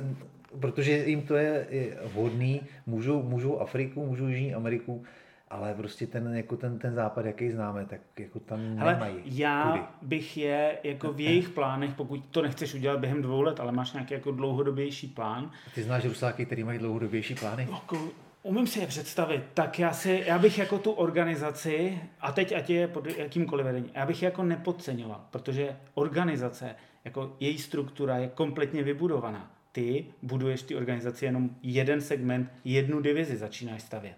protože jim to je, je vhodný, můžou, můžou Afriku, můžou Jižní Ameriku, ale prostě ten, jako ten, ten západ, jaký známe, tak jako tam Hele, nemají. Já kudy. bych je jako v jejich plánech, pokud to nechceš udělat během dvou let, ale máš nějaký jako dlouhodobější plán. Ty znáš Rusáky, který mají dlouhodobější plány? Jako, umím si je představit. Tak já, si, já bych jako tu organizaci, a teď ať je pod jakýmkoliv vedení, já bych je jako nepodceňoval, protože organizace, jako její struktura je kompletně vybudovaná ty buduješ ty organizaci jenom jeden segment, jednu divizi začínáš stavět.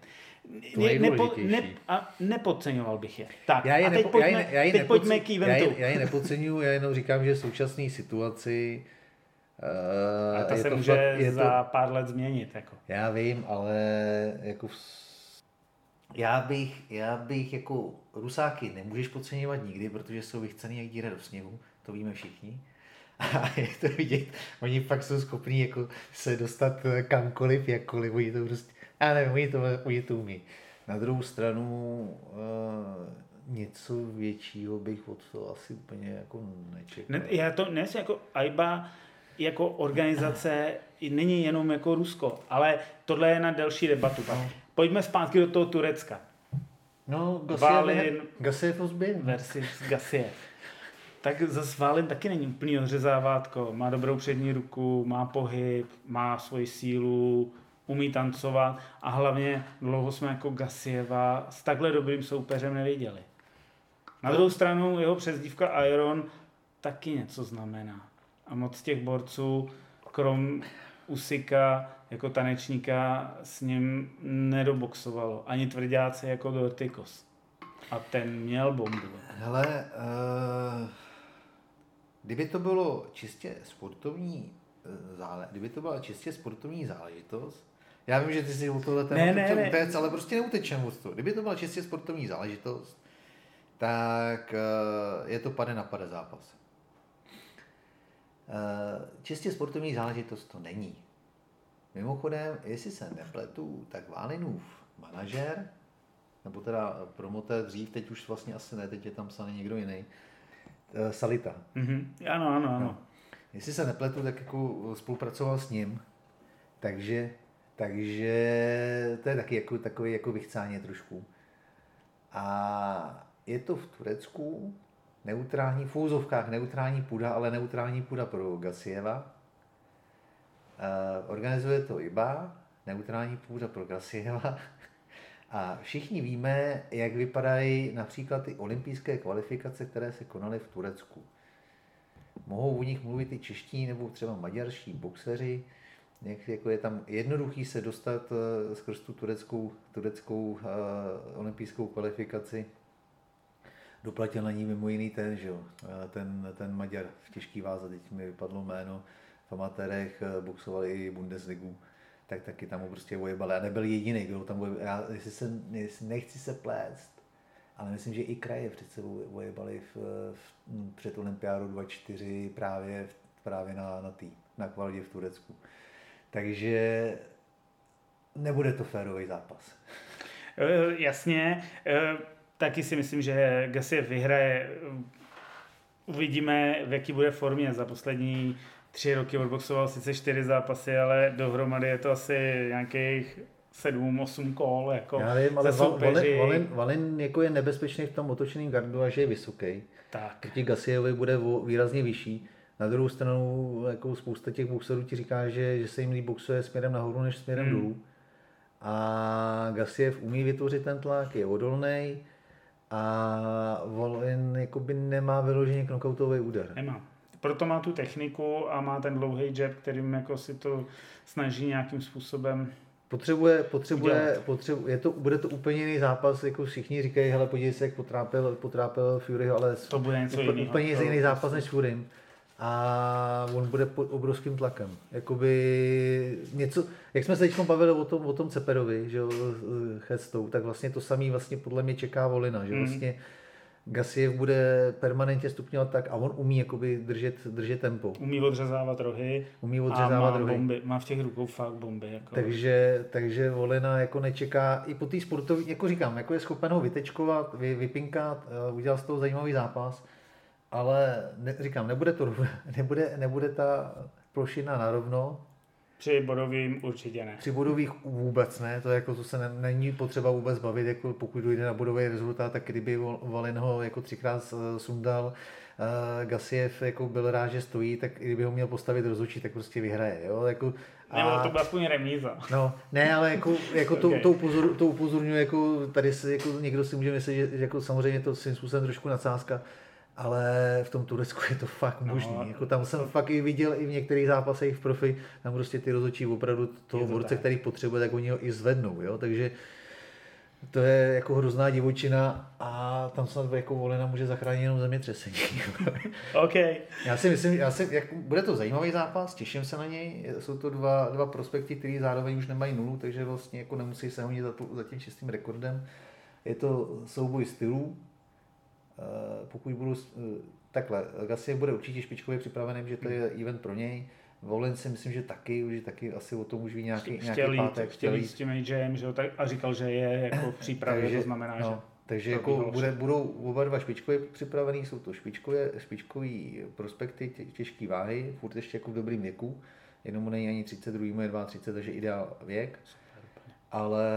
To je nepo, ne, a nepodceňoval bych je. Tak, já je a teď nepo, pojďme, já je, já je teď nepodce, pojďme k eventu. Já je, já je nepodceňuju, já jenom říkám, že v současné situaci uh, a ta se může fakt, je za to, pár let změnit. Jako. Já vím, ale jako v, já bych, já bych jako Rusáky nemůžeš podceňovat nikdy, protože jsou vychcený jak díra do sněhu, to víme všichni. A <laughs> je to vidět, oni fakt jsou schopní jako se dostat kamkoliv, jakkoliv, oni to prostě, já nevím, oni to, oni to umí. Na druhou stranu uh, něco většího bych od toho asi úplně jako nečekal. Ne, já to dnes jako AIBA jako organizace není jenom jako Rusko, ale tohle je na delší debatu. No. Pojďme zpátky do toho Turecka. No, Gasiev, Gasiev versus Gasiev tak zase Válin taky není úplný ořezávátko. Má dobrou přední ruku, má pohyb, má svoji sílu, umí tancovat a hlavně dlouho jsme jako Gasieva s takhle dobrým soupeřem neviděli. Na druhou stranu jeho přezdívka Iron taky něco znamená. A moc těch borců, krom Usika jako tanečníka, s ním nedoboxovalo. Ani tvrdáci jako Dortikos. A ten měl bombu. Hele, uh Kdyby to bylo čistě sportovní eh, zále, kdyby to byla čistě sportovní záležitost, já vím, že ty si o tohle ne, ne, ne. utec, ale prostě neutečem od toho. Kdyby to byla čistě sportovní záležitost, tak eh, je to pade na pade zápas. Eh, čistě sportovní záležitost to není. Mimochodem, jestli se nepletu, tak Válinův manažer, nebo teda promotér dřív, teď už vlastně asi ne, teď je tam psaný někdo jiný, Salita. Mm-hmm. Ano, ano, ano. No. Jestli se nepletu, tak jako spolupracoval s ním, takže, takže to je taky jako, takový jako vychcáně trošku. A je to v Turecku neutrální, v úzovkách neutrální půda, ale neutrální půda pro Gasieva. Uh, organizuje to IBA, neutrální půda pro Gasieva. <laughs> A všichni víme, jak vypadají například ty olympijské kvalifikace, které se konaly v Turecku. Mohou o nich mluvit i čeští nebo třeba maďarští boxeři, jak jako je tam jednoduchý se dostat eh, skrz tu tureckou, tureckou uh, olympijskou kvalifikaci. Doplatil na ní mimo jiný ten, že jo, eh, ten, ten Maďar v těžký váze, teď mi vypadlo jméno, v amatérech boxoval i Bundesligu tak taky tam ho prostě vojebal. Já nebyl jediný, kdo tam vojebal. Já jestli se, jestli nechci se plést, ale myslím, že i kraje přece vojebali v, v, před olympiádu 24 právě, právě na, na tý, na kvalitě v Turecku. Takže nebude to férový zápas. Eh, jasně, eh, taky si myslím, že Gasiev vyhraje. Uvidíme, v jaký bude formě za poslední tři roky odboxoval sice čtyři zápasy, ale dohromady je to asi nějakých sedm, osm kol. Jako Já vím, ale Valin, Valin, Valin jako je nebezpečný v tom otočeném gardu a že je vysoký. Tak. Proti Gasievovi bude výrazně vyšší. Na druhou stranu jako spousta těch boxerů ti říká, že, že se jim líp boxuje směrem nahoru než směrem hmm. dolů. A Gasiev umí vytvořit ten tlak, je odolný a Volin jakoby nemá vyloženě knockoutový úder. Nemá proto má tu techniku a má ten dlouhý jab, kterým jako si to snaží nějakým způsobem Potřebuje, potřebuje, potřebuje, je to, bude to úplně jiný zápas, jako všichni říkají, hele, podívej se, jak potrápil, potrápil Furyho, ale to bude něco úplně, úplně jiný zápas než Fury. a on bude pod obrovským tlakem. Jakoby něco, jak jsme se teď bavili o tom, o tom Ceperovi, že jo, Chestou, tak vlastně to samý vlastně podle mě čeká Volina, že mm. Gasiev bude permanentně stupňovat tak a on umí jakoby držet, držet tempo. Umí odřezávat rohy umí odřezávat a má, rohy. bomby, má v těch rukou fakt bomby. Jako. Takže, takže Volina jako nečeká, i po té sportovní, jako říkám, jako je schopen ho vytečkovat, vy, vypinkat, eh, udělal z toho zajímavý zápas, ale ne, říkám, nebude to <laughs> nebude, nebude ta plošina narovno, při bodovým určitě ne. Při bodových vůbec ne, to, jako, to se ne, není potřeba vůbec bavit, jako pokud dojde na bodový rezultát, tak kdyby Valin ho jako třikrát sundal, uh, Gasiev jako byl rád, že stojí, tak kdyby ho měl postavit rozhodčí, tak prostě vyhraje. Jo? Jako, a... Nebo to byla aspoň remíza. No, ne, ale jako, jako to, okay. to, upozor, to upozorňuje, jako tady si, jako někdo si může myslet, že jako samozřejmě to svým způsobem trošku nadsázka, ale v tom Turecku je to fakt no, možný. Jako tam jsem to... fakt i viděl i v některých zápasech v profi, tam prostě ty rozhodčí opravdu toho to borce, tak. který potřebuje, tak oni ho i zvednou. Jo? Takže to je jako hrozná divočina a tam snad jako volena může zachránit jenom zemětřesení. <laughs> OK. Já si myslím, já si, jak, bude to zajímavý zápas, těším se na něj. Jsou to dva, dva prospekty, který zároveň už nemají nulu, takže vlastně jako nemusí se honit za, za tím čistým rekordem. Je to souboj stylů, pokud budu eh, takhle, Gassi bude určitě špičkově připravený, že to je hmm. event pro něj. Volen si myslím, že taky, že taky asi o tom už ví nějaký, chtěl nějaký jít, pátek. Chtěl jít s tím AJem, že jo, tak, a říkal, že je jako v přípravě, takže, to znamená, no, že... Takže jako bude, budou oba dva špičkově připravený, jsou to špičkové, špičkový prospekty, tě, těžké váhy, furt ještě jako v dobrým věku. Jednomu není ani 30, druhýmu je 32, takže ideál věk. Ale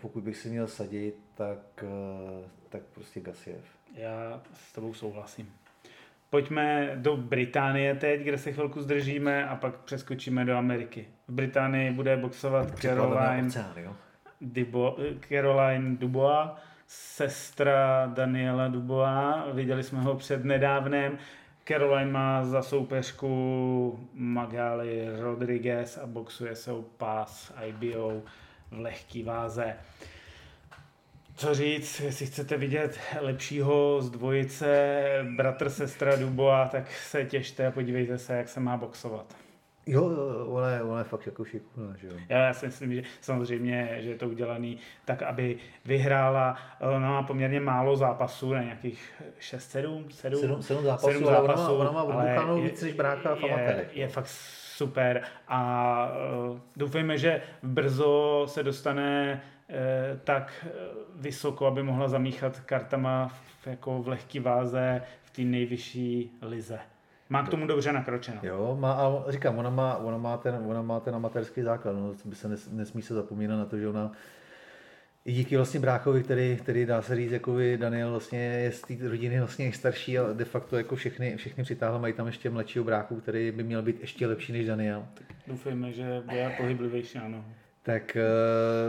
pokud bych si měl sadit, tak, eh, tak prostě Gasiev. Já s tebou souhlasím. Pojďme do Británie teď, kde se chvilku zdržíme a pak přeskočíme do Ameriky. V Británii bude boxovat Caroline, Dubo, Caroline Dubois, sestra Daniela Dubois. Viděli jsme ho před nedávnem. Caroline má za soupeřku Magali Rodriguez a boxuje se o pás IBO v lehký váze co říct, jestli chcete vidět lepšího z dvojice bratr, sestra Duboa, tak se těšte a podívejte se, jak se má boxovat. Jo, ona je, ona je fakt jako šikovná, že jo. Já si myslím, že samozřejmě, že je to udělaný tak, aby vyhrála. Ona má poměrně málo zápasů, na nějakých 6, 7, 7, 7, 7 zápasů, 7 zápasů ona má, ona má víc než brácha v je, je fakt super a uh, doufejme, že brzo se dostane Eh, tak eh, vysoko, aby mohla zamíchat kartama v, jako v lehký váze v té nejvyšší lize. Má k tomu dobře nakročeno. Jo, má, a říkám, ona má, ona má, ten, ona má ten amatérský základ, no, by se nes, nesmí se zapomínat na to, že ona i díky vlastně bráchovi, který, který dá se říct, jako Daniel vlastně je z té rodiny vlastně nejstarší a de facto jako všechny, všechny přitáhl, mají tam ještě mladšího bráchu, který by měl být ještě lepší než Daniel. Tak doufejme, že bude pohyblivější, ano tak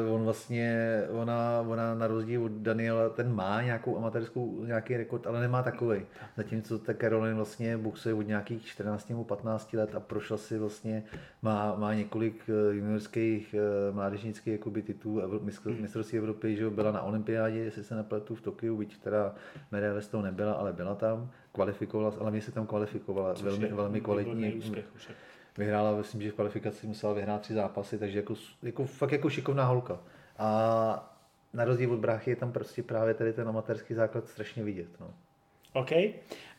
uh, on vlastně, ona, ona na rozdíl od Daniela, ten má nějakou amatérskou, nějaký rekord, ale nemá takový. Zatímco ta Caroline vlastně boxuje od nějakých 14 nebo 15 let a prošla si vlastně, má, má několik eh, juniorských uh, mládežnických jakoby, titulů hmm. mistrovství Evropy, že byla na olympiádě, jestli se nepletu v Tokiu, byť teda medaile z toho nebyla, ale byla tam, kvalifikovala, ale mě se tam kvalifikovala, velmi, velmi kvalitní. Úspěch, vyhrála, myslím, že v kvalifikaci musela vyhrát tři zápasy, takže jako, jako fakt jako šikovná holka. A na rozdíl od bráchy je tam prostě právě tady ten amatérský základ strašně vidět. No. OK.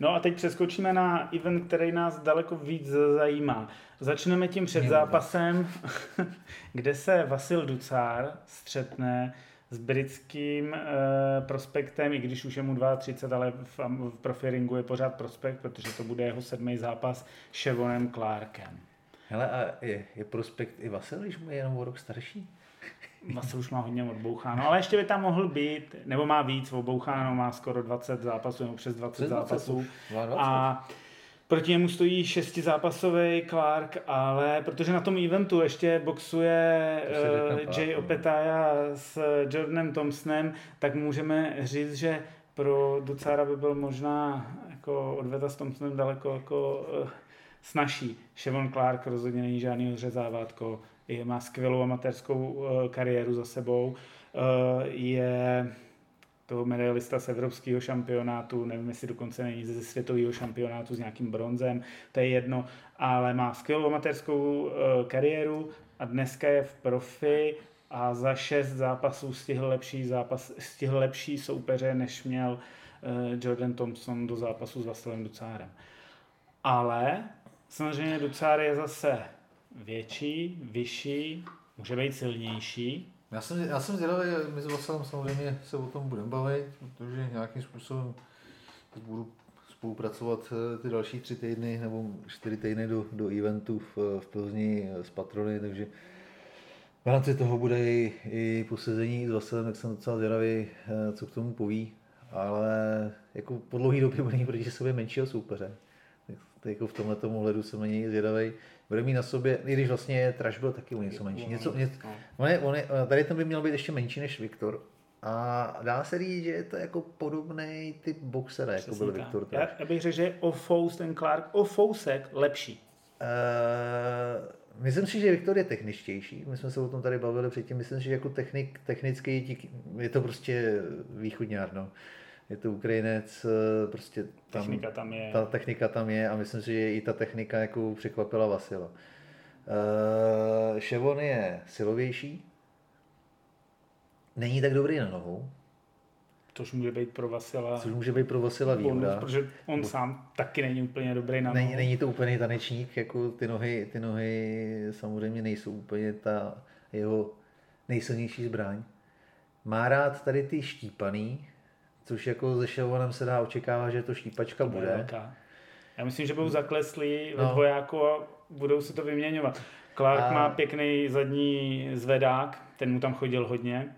No a teď přeskočíme na event, který nás daleko víc zajímá. Začneme tím před zápasem, <laughs> kde se Vasil Ducár střetne s britským e, prospektem, i když už je mu 32, ale v, v profiringu je pořád prospekt, protože to bude jeho sedmý zápas s Shevonem Clarkem. Hele, a je, je prospekt i Vasil, když mu je jenom o rok starší? <laughs> Vasil už má hodně odboucháno, ale ještě by tam mohl být, nebo má víc oboucháno, má skoro 20 zápasů, nebo přes 20 zápasů. 20. A Proti němu stojí šestizápasový Clark, ale protože na tom eventu ještě boxuje uh, Jay no. Opetaya s Jordanem Thompsonem, tak můžeme říct, že pro Ducara by byl možná jako odveta s Thompsonem daleko jako uh, snažší. Shevon Clark rozhodně není žádný odřezávátko, je, má skvělou amatérskou uh, kariéru za sebou, uh, je toho medailista z evropského šampionátu, nevím, jestli dokonce není ze světového šampionátu s nějakým bronzem, to je jedno, ale má skvělou amatérskou uh, kariéru a dneska je v profi a za šest zápasů stihl lepší, zápas, stihl lepší soupeře, než měl Jordan Thompson do zápasu s Vasilem Ducárem. Ale samozřejmě Ducár je zase větší, vyšší, může být silnější. Já jsem, já jsem zvědavý, my s Vasilem samozřejmě se o tom budeme bavit, protože nějakým způsobem budu spolupracovat eh, ty další tři týdny nebo čtyři týdny do, do eventu v, v Plzni s patrony, takže v rámci toho bude i, i posezení s Vasilem, tak jsem docela zvědavý, eh, co k tomu poví, ale jako po dlouhý době bude proti sobě menšího soupeře. Tak jako v tomhle tomu hledu jsem na něj zvědavý bude mít na sobě, i když vlastně Trash byl taky o něco menší. Něco, něco, on je, on je, tady ten by měl být ještě menší než Viktor. A dá se říct, že je to jako podobný typ boxera, jako byl Viktor Já, já bych řekl, že je o Fous ten Clark, o Fousek lepší. Uh, myslím si, že Viktor je techničtější. My jsme se o tom tady bavili předtím. Myslím si, že jako technik, technicky je to prostě východňár. No je to Ukrajinec, eh, prostě tam, technika tam je. Ta technika tam je a myslím si, že i ta technika jako překvapila Vasila. Uh, Ševon je silovější, není tak dobrý na nohu. Což může být pro Vasila. Což může být pro Vasila výhoda. Protože on Bo... sám taky není úplně dobrý na není, nohu. Není to úplně tanečník, jako ty nohy, ty nohy samozřejmě nejsou úplně ta jeho nejsilnější zbraň. Má rád tady ty štípaný, což jako se Ševonem se dá očekávat, že to štípačka to bude. Velká. Já myslím, že budou zakleslí no. ve dvojáku a budou si to vyměňovat. Clark a... má pěkný zadní zvedák, ten mu tam chodil hodně.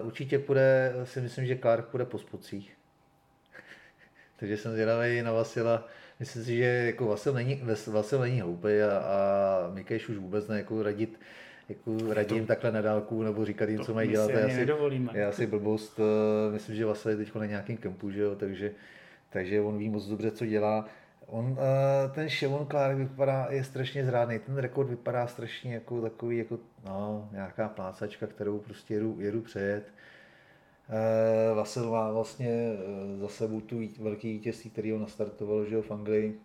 Uh, určitě půjde, si myslím, že Clark půjde po spodcích. <laughs> Takže jsem zvědavý na Vasila. Myslím si, že jako Vasil není, Vasil není hloupý a, a Mikeš už vůbec ne jako radit jako radím to, takhle na dálku nebo říkat jim, co mají dělat. Já si, já si blbost, uh, myslím, že Vasily teď na nějakém kempu, že jo, takže, takže on ví moc dobře, co dělá. On, uh, ten Shevon Clark vypadá, je strašně zrádný, ten rekord vypadá strašně jako takový, jako no, nějaká plácačka, kterou prostě jedu, jedu přejet. Uh, Vasil má vlastně za sebou tu velký vítězství, který ho nastartoval že jo, v Anglii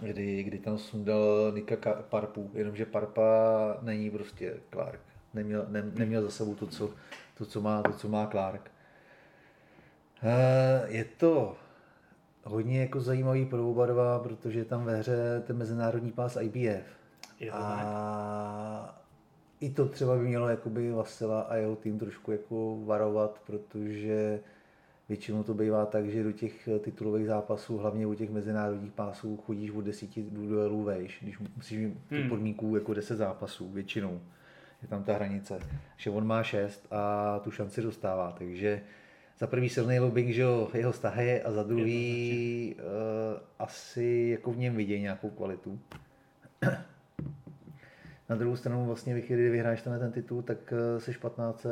kdy, kdy tam sundal Nika Parpu, jenomže Parpa není prostě Clark. Neměl, ne, neměl za sebou to co, to, co má, to, co má Clark. Uh, je to hodně jako zajímavý pro oba dva, protože je tam ve hře ten mezinárodní pás IBF. Je to a i to třeba by mělo jakoby Vasila a jeho tým trošku jako varovat, protože Většinou to bývá tak, že do těch titulových zápasů, hlavně u těch mezinárodních pásů, chodíš od desíti duelů vejš, když musíš mít hmm. podmínku jako 10 zápasů, většinou. Je tam ta hranice. Že on má 6 a tu šanci dostává, takže za prvý silný lobbying, že jo, jeho stahy a za druhý uh, asi jako v něm vidějí nějakou kvalitu. Na druhou stranu vlastně ve chvíli, kdy vyhráš ten, ten titul, tak jsi 15,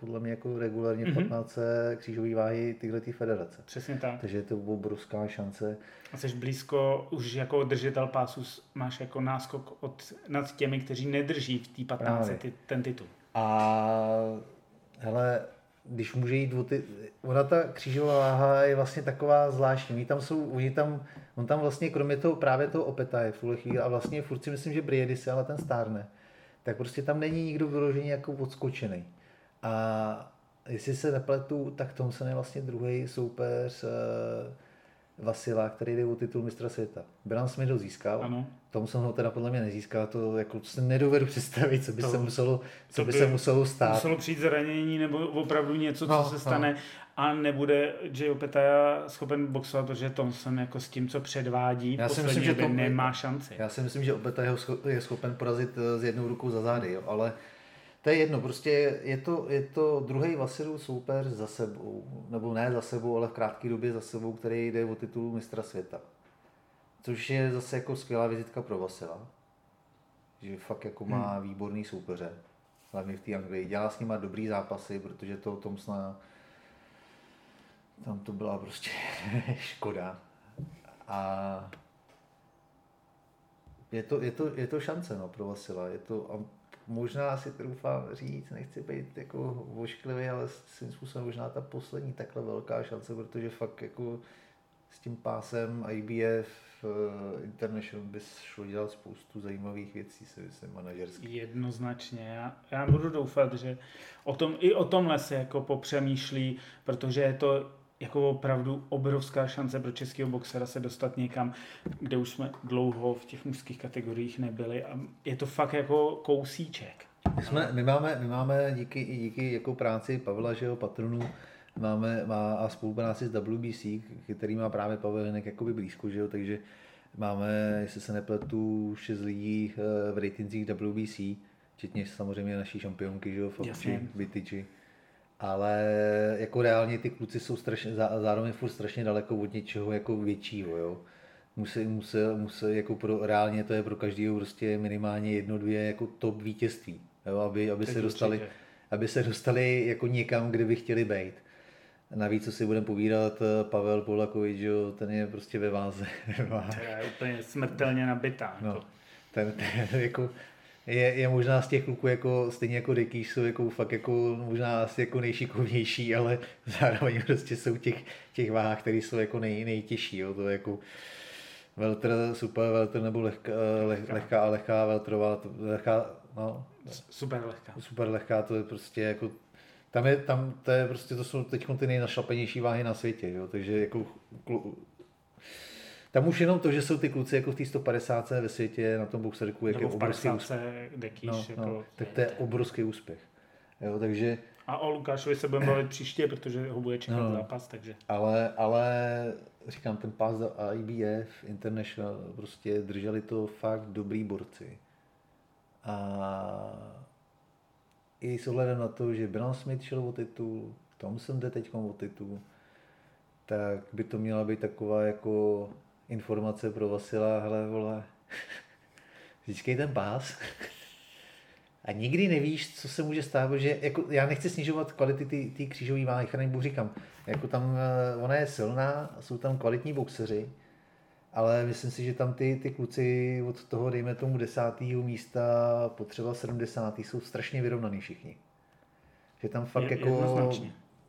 podle mě jako regulárně mm-hmm. 15 křížový váhy tyhle ty federace. Přesně tak. Takže je to obrovská šance. A jsi blízko, už jako držitel pásu máš jako náskok od, nad těmi, kteří nedrží v té 15 ty, ten titul. A hele, když může jít o ty, ona ta křížová váha je vlastně taková zvláštní. Oni tam jsou, oni tam, on tam vlastně kromě toho právě toho opeta je tuhle chvíli a vlastně furt si myslím, že Briedy se ale ten stárne, tak prostě tam není nikdo vyložený jako odskočený. A jestli se nepletu, tak Thompson je vlastně druhý soupeř uh, Vasila, který jde o titul mistra světa. Bilan Smith ho získal, ano. Thompson ho teda podle mě nezískal, to jako se nedovedu představit, co by to, se muselo, co by, by se muselo stát. Muselo přijít zranění nebo opravdu něco, no, co se stane no. a nebude Jay Opetaja schopen boxovat, protože Thompson jako s tím, co předvádí, já si myslím, že to nemá šanci. Já si myslím, že Opetaja je schopen porazit eh, s jednou rukou za zády, jo, ale to je jedno, prostě je to, je to druhý Vasilů soupeř za sebou, nebo ne za sebou, ale v krátké době za sebou, který jde o titul mistra světa. Což je zase jako skvělá vizitka pro Vasila, že fakt jako má hmm. výborný soupeře, hlavně v té Anglii. Dělá s nima dobrý zápasy, protože to Thompsona tam to byla prostě <laughs> škoda. A je to, je to, je to šance no, pro Vasila. Je to, možná si troufám říct, nechci být jako vošklivý, ale svým způsobem možná ta poslední takhle velká šance, protože fakt jako s tím pásem IBF uh, International bys šlo dělat spoustu zajímavých věcí, se myslím, manažerských. Jednoznačně. Já, já budu doufat, že o tom, i o tomhle se jako popřemýšlí, protože je to jako opravdu obrovská šance pro českého boxera se dostat někam, kde už jsme dlouho v těch mužských kategoriích nebyli a je to fakt jako kousíček. My, jsme, my, máme, my máme díky, díky jako práci Pavla, že jo, patronu, máme, má a spolupráci s WBC, který má právě Pavel Hinek jakoby blízko, že jo, takže máme, jestli se nepletu, šest lidí eh, v ratingzích WBC, včetně samozřejmě naší šampionky, že jo, Fabči, Bytyči. Ale jako reálně ty kluci jsou strašně, zároveň furt strašně daleko od něčeho jako většího, jo. Musí, musí, musí, jako pro, reálně to je pro každého prostě minimálně jedno, dvě jako top vítězství, jo, aby, aby se dostali, aby se dostali jako někam, kde by chtěli být. Navíc, co si budeme povídat, eh, Pavel Polakovič, jo, ten je prostě ve váze. <laughs> To je úplně smrtelně nabitá. No, jako. ten, ten, jako, je, je, možná z těch kluků jako, stejně jako Deky jsou jako fakt jako možná asi jako nejšikovnější, ale <laughs> zároveň prostě jsou těch, těch váh, které jsou jako nej, nejtěžší. Jo. To je jako Veltr, super Veltr nebo lehká, leh, lehká a lehká Veltrová, lehká, no, super lehká. Super lehká, to je prostě jako tam je, tam, to je prostě, to jsou teď ty nejnašlapenější váhy na světě, jo, takže jako tam už jenom to, že jsou ty kluci jako v té 150 ve světě na tom boxerku, jak je obrovský úspěch. Dekýš, no, no, jako, tak to je obrovský úspěch. Jo, takže... A o Lukášovi se budeme bavit příště, protože ho bude čekat no, zápas, takže... Ale, ale říkám, ten pás do IBF International, prostě drželi to fakt dobrý borci. A i s ohledem na to, že Bram Smith šel o titul, Thompson jde teď o titul, tak by to měla být taková jako informace pro Vasila, hele vole, <laughs> získej ten pás a nikdy nevíš, co se může stát, protože jako, já nechci snižovat kvality té křížové váhy, nebo říkám, jako tam eh, ona je silná, jsou tam kvalitní boxeři, ale myslím si, že tam ty, ty kluci od toho, dejme tomu desátého místa po třeba 70. jsou strašně vyrovnaný všichni. Že tam fakt je, jako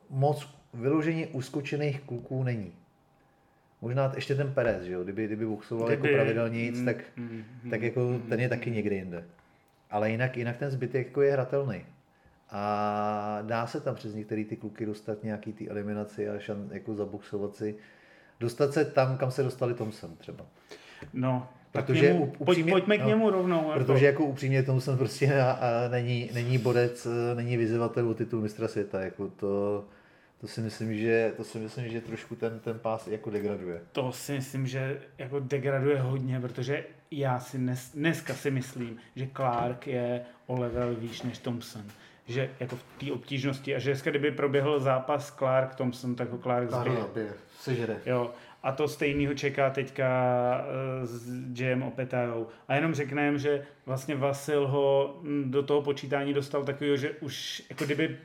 moc vyloženě uskočených kluků není. Možná ještě ten Perez, že jo? Kdyby, kdyby boxoval kdyby, jako pravidelně mm, tak, mm, mm, tak jako mm, ten je taky někde jinde. Ale jinak, jinak ten zbytek jako je hratelný. A dá se tam přes některé ty kluky dostat nějaký ty eliminaci a šan, jako zaboxovat si dostat se tam, kam se dostali Thompson třeba. No, protože němu, upřímně, pojďme k no, němu rovnou. Jako. Protože jako upřímně Thompson prostě a, a není, není bodec, není vyzývatel o titul mistra světa. Jako to, to si myslím, že, to si myslím, že trošku ten, ten pás jako degraduje. To si myslím, že jako degraduje hodně, protože já si dnes, dneska si myslím, že Clark je o level výš než Thompson že jako v té obtížnosti a že dneska, kdyby proběhl zápas Clark Thompson, tak ho Clark zbyl. sežere. Jo. A to stejného čeká teďka uh, s Jem Opetajou. A jenom řekneme, že vlastně Vasil ho hm, do toho počítání dostal takového, že už jako kdyby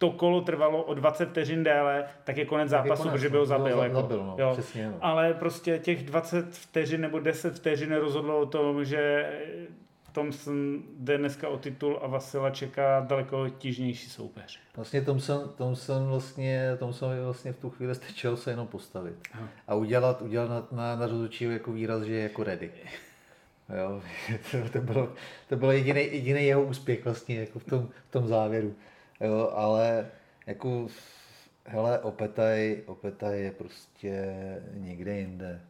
to kolo trvalo o 20 vteřin déle, tak je konec zápasu, protože by ho zabil. Zabil, jako, zabil no, jo. Přesně, no. Ale prostě těch 20 vteřin nebo 10 vteřin rozhodlo o tom, že Thompson jde dneska o titul a Vasila čeká daleko tížnější soupeř. Vlastně Thompson, Thompson vlastně, Thompson vlastně v tu chvíli stačil se jenom postavit. Aha. A udělat, udělat na, na, na jako výraz, že je jako ready. Jo, <laughs> to, to, bylo, to byl jediný, jediný jeho úspěch vlastně jako v tom, v tom závěru. Jo, ale jako hele, Opetaj, Opetaj je prostě někde jinde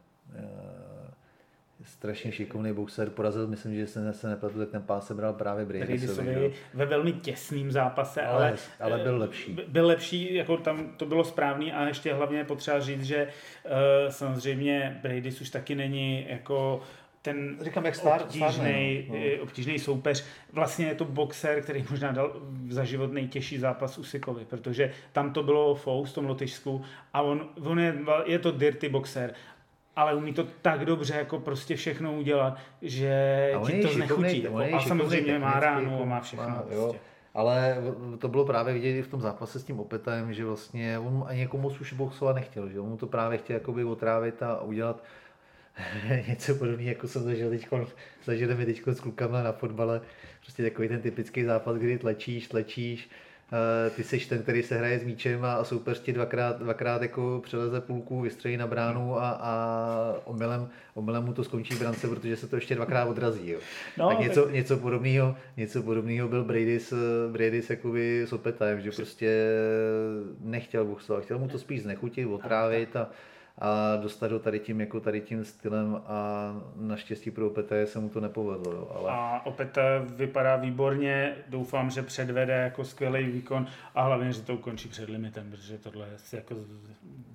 strašně šikovný boxer, porazil, myslím, že se, se nepletu, tak ten pás sebral právě Bradysovi. ve velmi těsným zápase, ale, ale, ale byl lepší. Byl lepší, jako tam to bylo správný a ještě hlavně potřeba říct, že uh, samozřejmě Brady už taky není jako ten Říkám, jak star, obtížný, no. Eh, obtížný soupeř. Vlastně je to boxer, který možná dal za život nejtěžší zápas Usikovi, protože tam to bylo fou v tom Lotyšsku a on, on je, je to dirty boxer ale umí to tak dobře jako prostě všechno udělat, že ti to znechutí. Jako, a samozřejmě má ránu, jako, má všechno. Má, prostě. jo. Ale to bylo právě vidět i v tom zápase s tím Opetem, že vlastně on ani jako moc už boxovat nechtěl, že on mu to právě chtěl jakoby otrávit a udělat <laughs> něco podobného, jako jsem zažil teď, zažili teď s klukama na fotbale, prostě takový ten typický zápas, kdy tlačíš, tlačíš, ty jsi ten, který se hraje s míčem a soupeř ti dvakrát, dvakrát jako přeleze půlku, vystřelí na bránu a, a omylem, omylem mu to skončí v brance, protože se to ještě dvakrát odrazí. Jo. No, tak něco, tak... něco podobného něco podobného byl Brady s, Brady s, jakoby, s Opetajem, že prostě nechtěl boxovat, chtěl mu to spíš znechutit, otrávit a, a dostat ho tady tím, jako tady tím stylem a naštěstí pro Opeta se mu to nepovedlo. Jo, ale... A Opeta vypadá výborně, doufám, že předvede jako skvělý výkon a hlavně, že to ukončí před limitem, protože tohle je jako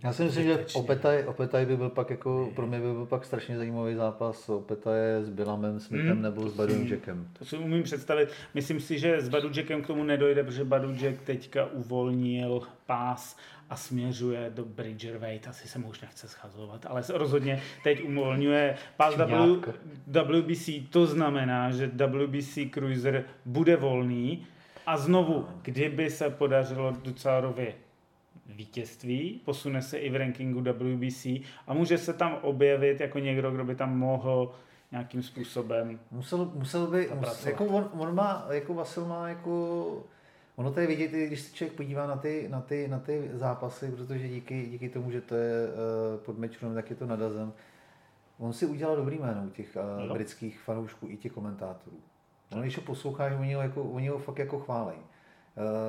Já si myslím, že Opetaj, Opetaj by byl pak jako, pro mě by byl pak strašně zajímavý zápas Opetaje s Billamem Smithem hmm, nebo s Badu Jackem. To si umím představit. Myslím si, že s Badu Jackem k tomu nedojde, protože Badu Jack teďka uvolnil pás a směřuje do Bridgerweight, asi se mu už nechce schazovat, ale rozhodně teď uvolňuje pás w, WBC, to znamená, že WBC Cruiser bude volný a znovu, kdyby se podařilo Ducarovi vítězství, posune se i v rankingu WBC a může se tam objevit jako někdo, kdo by tam mohl nějakým způsobem musel, musel by, musel, jako on, on, má, jako Vasil má jako Ono to je vidět, když se člověk podívá na ty, na ty, na ty zápasy, protože díky, díky tomu, že to je uh, pod mečrem, tak je to nadazem. On si udělal dobrý jméno u těch uh, britských fanoušků i těch komentátorů. On, když ho posloucháš, oni ho, jako, oni ho fakt jako chválej.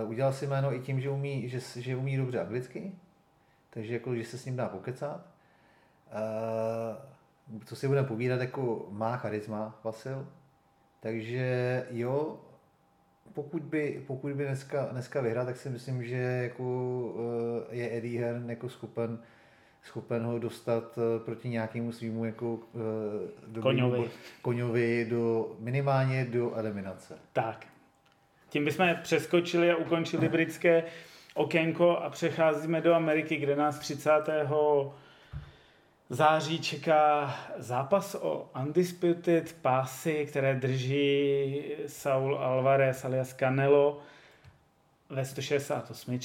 Uh, udělal si jméno i tím, že umí, že, že umí dobře anglicky, takže jako, že se s ním dá pokecat. Uh, co si budeme povídat, jako má charisma Vasil, takže jo, pokud by, pokud by dneska, dneska vyhrál, tak si myslím, že jako eh, je Eddie Hearn jako schopen, schopen ho dostat eh, proti nějakému svýmu jako eh, koňovi. koňovi do, minimálně do eliminace. Tak. Tím bychom přeskočili a ukončili britské okénko a přecházíme do Ameriky, kde nás 30 září čeká zápas o Undisputed pásy, které drží Saul Alvarez alias Canelo ve 168.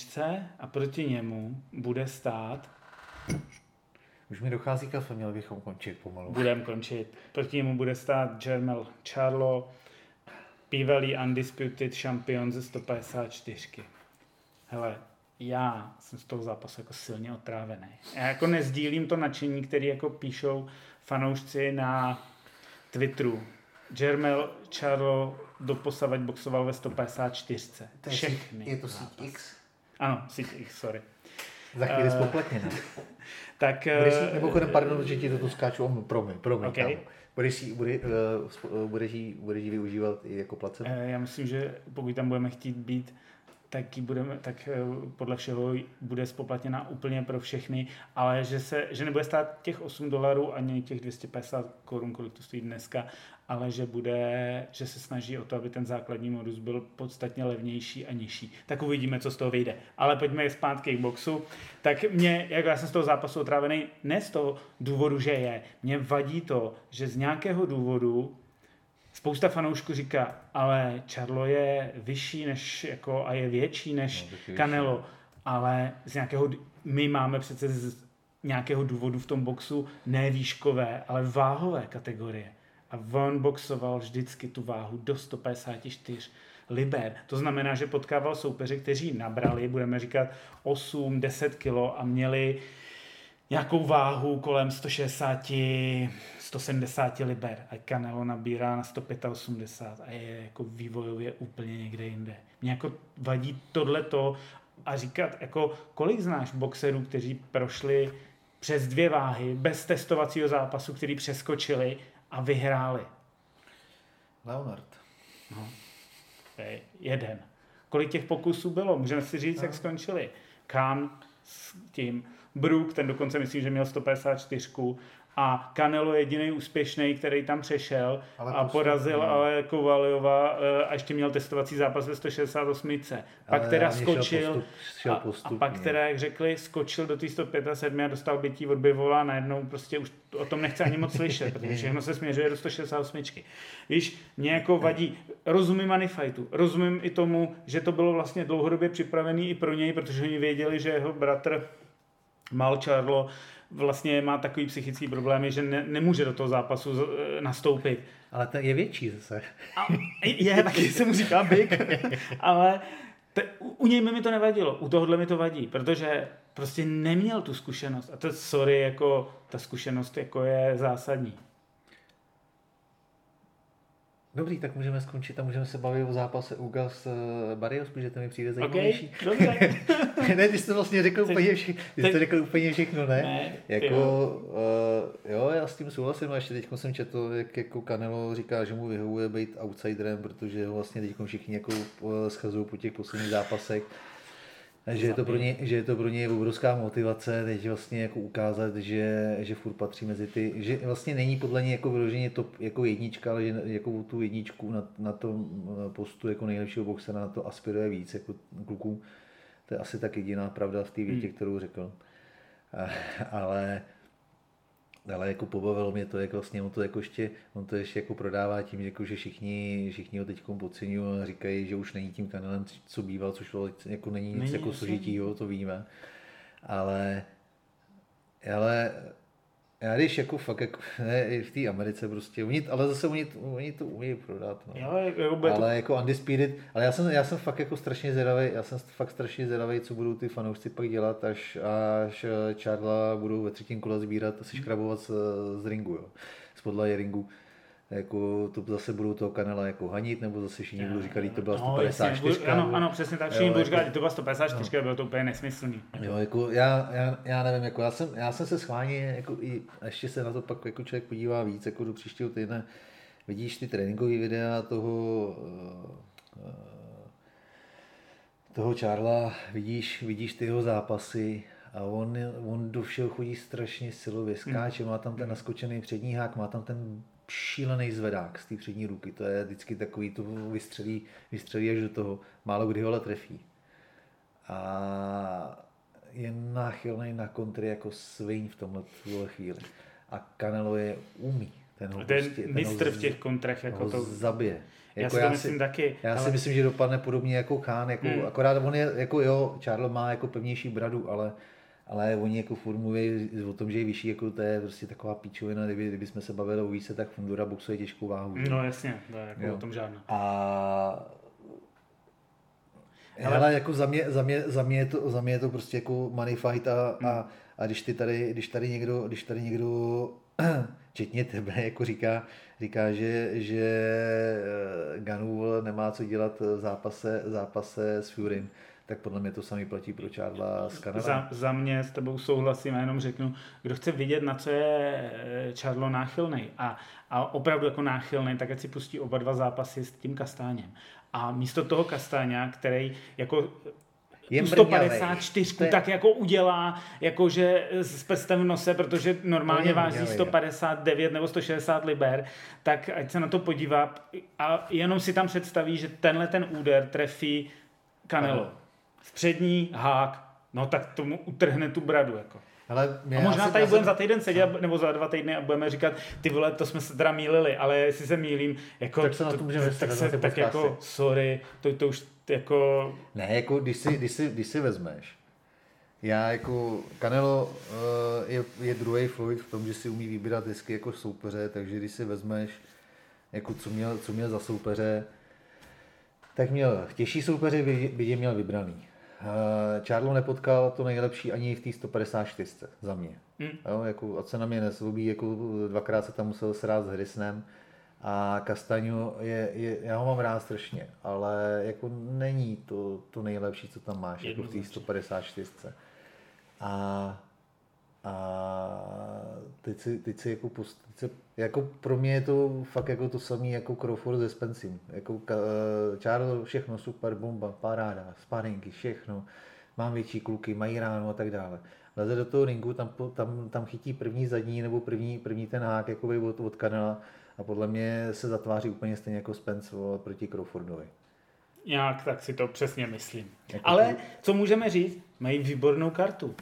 a proti němu bude stát už mi dochází kafe, měli bychom končit pomalu. Budem končit. Proti němu bude stát Jermel Charlo, bývalý undisputed šampion ze 154. Hele, já jsem z toho zápasu jako silně otrávený. Já jako nezdílím to nadšení, který jako píšou fanoušci na Twitteru. Jermel Charlo doposavať boxoval ve 154. To je Všechny. Je to síť X? Ano, síť X, sorry. Za chvíli uh, spopletněna. <laughs> tak... Budeš, uh, nebo chodem, pardon, že ti to tu skáču, oh, promiň, promiň. Okay. Budeš ji, bude, uh, budeš, jí, budeš jí využívat i jako placebo? Uh, já myslím, že pokud tam budeme chtít být, tak, budeme, tak eh, podle všeho bude spoplatněna úplně pro všechny, ale že, se, že nebude stát těch 8 dolarů ani těch 250 korun, kolik to stojí dneska, ale že, bude, že se snaží o to, aby ten základní modus byl podstatně levnější a nižší. Tak uvidíme, co z toho vyjde. Ale pojďme zpátky k boxu. Tak mě, jako já jsem z toho zápasu otrávený, ne z toho důvodu, že je. Mě vadí to, že z nějakého důvodu Spousta fanoušků říká, ale Charlo je vyšší než, jako, a je větší než no, Canelo, ale z nějakého, my máme přece z nějakého důvodu v tom boxu ne výškové, ale váhové kategorie. A on boxoval vždycky tu váhu do 154 liber. To znamená, že potkával soupeři, kteří nabrali, budeme říkat 8-10 kilo a měli nějakou váhu kolem 160, 170 liber a Canelo nabírá na 185 a je jako vývojově úplně někde jinde. Mě jako vadí tohleto a říkat, jako kolik znáš boxerů, kteří prošli přes dvě váhy, bez testovacího zápasu, který přeskočili a vyhráli. Leonard. No. Jeden. Kolik těch pokusů bylo? Můžeme si říct, no. jak skončili. Khan s tím, Brook, ten dokonce myslím, že měl 154 a Canelo je jediný úspěšný, který tam přešel ale a porazil ne. ale Kovaliova eh, a ještě měl testovací zápas ve 168. Pak ale teda skočil postup, šel postup, a, a pak teda, jak řekli, skočil do té 175 a dostal bytí od Bivola a najednou prostě už o tom nechce ani moc slyšet, <laughs> protože všechno se směřuje do 168. Víš, mě jako vadí, rozumím Manifajtu, rozumím i tomu, že to bylo vlastně dlouhodobě připravený i pro něj, protože oni věděli, že jeho bratr Mal Charlo vlastně má takový psychický problémy, že ne, nemůže do toho zápasu z, eh, nastoupit. Ale ten je větší zase. A je, taky se mu říká big, ale te, u, u něj mi to nevadilo, u tohohle mi to vadí, protože prostě neměl tu zkušenost. A to sorry, jako ta zkušenost jako je zásadní. Dobrý, tak můžeme skončit a můžeme se bavit o zápase Ugas uh, Barrios, protože to mi přijde zajímavější. Okay, dobře. <laughs> ne, ty jsi vlastně řekl úplně, vši, ty jsi řekl úplně všechno, ne? Ne, jako, uh, jo, já s tím souhlasím, a ještě teď jsem četl, jak jako Canelo říká, že mu vyhovuje být outsiderem, protože ho vlastně teď všichni jako uh, schazují po těch posledních zápasech že je, to pro ně, že je to pro ně obrovská motivace teď vlastně jako ukázat, že, že furt patří mezi ty, že vlastně není podle něj jako vyloženě top jako jednička, ale že jako tu jedničku na, na tom postu jako nejlepšího boxera na to aspiruje víc jako kluků. To je asi tak jediná pravda v té větě, hmm. kterou řekl. Ale ale jako pobavilo mě to, jak vlastně on to jako ještě, on to ještě jako prodává tím, jako, že všichni, všichni ho teď podceňují a říkají, že už není tím kanálem, co býval, což jako není nic není jako složitího, to víme. Ale, ale já když jako fakt, jako, <laughs> ne, i v té Americe prostě, oni, ale zase oni, oni to umí prodat. No. Jo, jako ale to... jako Undisputed, ale já jsem, já jsem fakt jako strašně zvědavý, já jsem fakt strašně zvědavý, co budou ty fanoušci pak dělat, až, až Charla budou ve třetím kole sbírat a si škrabovat z, z ringu, jo, z podlahy ringu jako to zase budou toho kanala jako hanit, nebo zase všichni budou říkat, že to byla 154. No, jasně, ano, ano, přesně tak, všichni budou říkat, že to byla 154, no. bylo to úplně nesmyslný. Jo, jako já, já, já nevím, jako já jsem, já jsem se schválně, jako i, ještě se na to pak jako člověk podívá víc, jako do příštího týdne, vidíš ty tréninkové videa toho, eh, toho Charla, vidíš, vidíš ty jeho zápasy, a on, on do všeho chodí strašně silově, skáče, hmm. má tam ten naskočený přední hák, má tam ten šílený zvedák z té přední ruky. To je vždycky takový, to vystřelí, vystřelí až do toho. Málo kdy ho ale trefí. A je náchylný na kontry jako sviň v tomhle tuhle chvíli. A Canelo je umí. Ten, ho ten prostě, mistr v těch kontrech jako to zabije. Jako já si to myslím si, taky. Já ale... si myslím, že dopadne podobně jako Khan, jako, hmm. akorát on je, jako jo, Charles má jako pevnější bradu, ale ale oni jako furt mluví o tom, že je vyšší, jako to je prostě taková píčovina, kdyby, kdyby jsme se bavili o výse, tak Fundura boxuje těžkou váhu. No jasně, to je jako jo. o tom žádná. A ale, ale jako za mě, za, mě, za, mě je to, za mě je to prostě jako money fight a, hmm. a, a když, ty tady, když tady někdo, když tady někdo <clears throat> včetně tebe, jako říká, říká, že, že eh, Ganu nemá co dělat v zápase, zápase s Furym, tak podle mě to samý platí pro Charla z Kanada. Za, za mě s tebou souhlasím, a jenom řeknu, kdo chce vidět, na co je Charlo eh, náchylný a, a opravdu jako náchylný, tak ať si pustí oba dva zápasy s tím Kastáněm. A místo toho Kastáňa, který jako je 154 je... tak jako udělá, jakože s pestem v nose, protože normálně váží 159 nebo 160 liber, tak ať se na to podívá a jenom si tam představí, že tenhle ten úder trefí Canelo. Aha střední hák, no tak tomu utrhne tu bradu. Jako. Ale a možná tady budeme za týden sedět, no. nebo za dva týdny a budeme říkat, ty vole, to jsme se teda mýlili, ale jestli se mýlím, jako, tak se na to můžeme tak, se, tak jako, sorry, to, to už jako... Ne, jako když si, když si, když si vezmeš, já jako, Canelo uh, je, je druhý Floyd v tom, že si umí vybírat hezky jako soupeře, takže když si vezmeš, jako co měl, co měl za soupeře, tak měl těžší soupeře, by, by je měl vybraný. Charlo eh, nepotkal to nejlepší ani v té 154 za mě. Hmm. Jo, jako, a se na mě nezlobí, jako dvakrát se tam musel srát s Hrisnem a Kastaňo je, je, já ho mám rád strašně, ale jako není to, to nejlepší, co tam máš, jako v té 154. A a teď si, teď si jako, post, teď si, jako pro mě je to fakt jako to samé jako Crawford se Spencem. Jako Charles, všechno super, bomba, paráda, sparinky, všechno. Mám větší kluky, mají ráno a tak dále. Leze do toho ringu, tam, tam, tam chytí první zadní nebo první, první ten hák jakoby od, od Kanela a podle mě se zatváří úplně stejně jako Spence proti Crawfordovi. Nějak tak si to přesně myslím. Jako Ale co můžeme říct, mají výbornou kartu.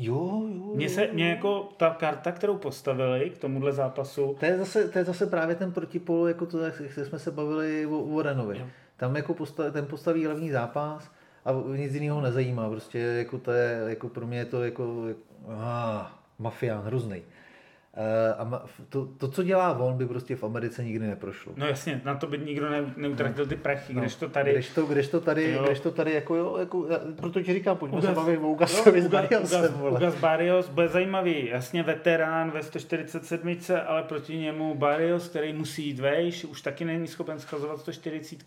Jo, jo. Mně se, mě jako ta karta, kterou postavili k tomuhle zápasu. To je zase, to je zase právě ten protipol, jako to, jak jsme se bavili o, o Renovi. Jo. Tam jako postav, ten postaví hlavní zápas a nic jiného nezajímá. Prostě jako to je, jako pro mě je to jako, ah, mafián, hrozný. Eh, a to, to, co dělá on, by prostě v Americe nikdy neprošlo. No jasně, na to by nikdo ne, neutratil ty prachy, no. když to tady... Když to, když to tady, jo. když to tady jako jo, jako, proto ti říkám, pojďme Ugas, se bavit o Ugasovi Ugas, Ugas Barrios bude zajímavý, jasně veterán ve 147, ale proti němu Barrios, který musí jít vejš, už taky není schopen schazovat 140,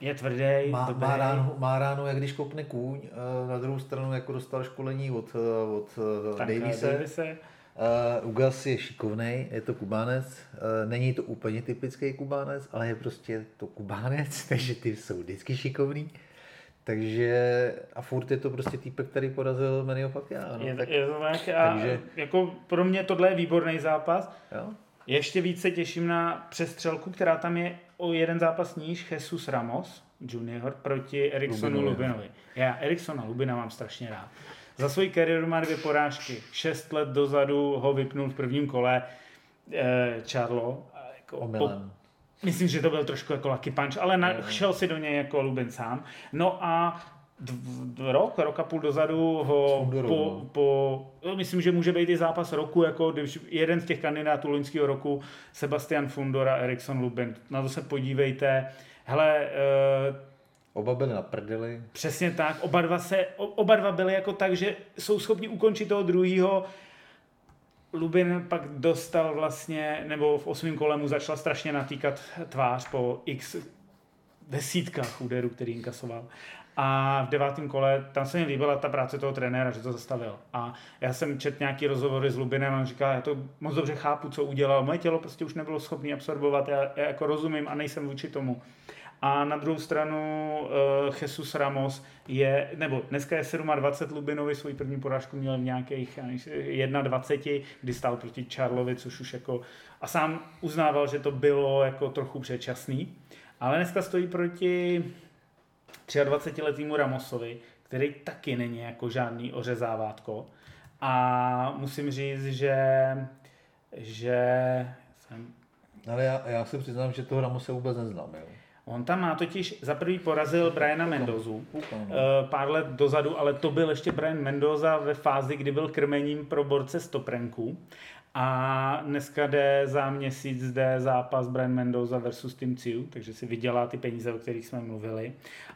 je tvrdý, má, má, ránu, má ránu, jak když kopne kůň, eh, na druhou stranu jako dostal školení od, eh, od Davise. Davise Uh, Ugas je šikovný, je to kubánec, uh, není to úplně typický kubánec, ale je prostě to kubánec, <laughs> takže ty jsou vždycky šikovný. Takže a furt je to prostě týpek, který porazil Manio Pacquiao. No, je, tak, je to tak a takže... jako pro mě tohle je výborný zápas. Jo? Ještě více těším na přestřelku, která tam je o jeden zápas níž Jesus Ramos junior proti Eriksonu Lubinovi. Lubinovi. Já Eriksona Lubina mám strašně rád. Za svoji kariéru má dvě porážky. Šest let dozadu ho vypnul v prvním kole eh, Charlo. Jako po, myslím, že to byl trošku jako lucky punch, ale na, šel si do něj jako Lubin sám. No a d- rok, rok a půl dozadu ho po, no. po, no, myslím, že může být i zápas roku, jako když jeden z těch kandidátů loňského roku, Sebastian Fundora, Erikson Lubin, na to se podívejte. Hele, eh, Oba byli na prdeli. Přesně tak. Oba dva, se, oba dva byli jako tak, že jsou schopni ukončit toho druhého. Lubin pak dostal vlastně, nebo v osmém kole mu začala strašně natýkat tvář po x desítkách úderů, který inkasoval. A v devátém kole, tam se mi líbila ta práce toho trenéra, že to zastavil. A já jsem četl nějaký rozhovory s Lubinem a on říkal, já to moc dobře chápu, co udělal. Moje tělo prostě už nebylo schopné absorbovat, já, já jako rozumím a nejsem vůči tomu. A na druhou stranu uh, Jesus Ramos je, nebo dneska je 27 Lubinovi, svůj první porážku měl v nějakých 21, kdy stál proti Charlovi, což už jako, a sám uznával, že to bylo jako trochu předčasný. Ale dneska stojí proti 23-letýmu Ramosovi, který taky není jako žádný ořezávátko. A musím říct, že, že jsem... Ale já, já si přiznám, že toho Ramose vůbec neznám. Jo. On tam má totiž, za prvý porazil Briana Mendozu uh, pár let dozadu, ale to byl ještě Brian Mendoza ve fázi, kdy byl krmením pro borce stoprenku. A dneska jde za měsíc jde zápas Brian Mendoza versus Tim Ciu, takže si vydělá ty peníze, o kterých jsme mluvili.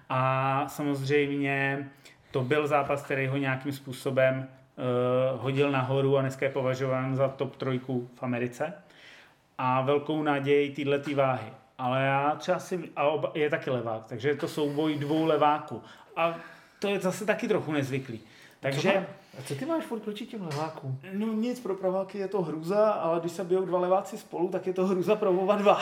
A samozřejmě to byl zápas, který ho nějakým způsobem uh, hodil nahoru a dneska je považován za top trojku v Americe. A velkou naději této váhy ale já třeba si, a oba, je taky levák, takže je to souboj dvou leváků. A to je zase taky trochu nezvyklý. Takže... A co ty máš furt proti těm levákům? No nic, pro praváky je to hruza, ale když se bijou dva leváci spolu, tak je to hruza pro oba dva.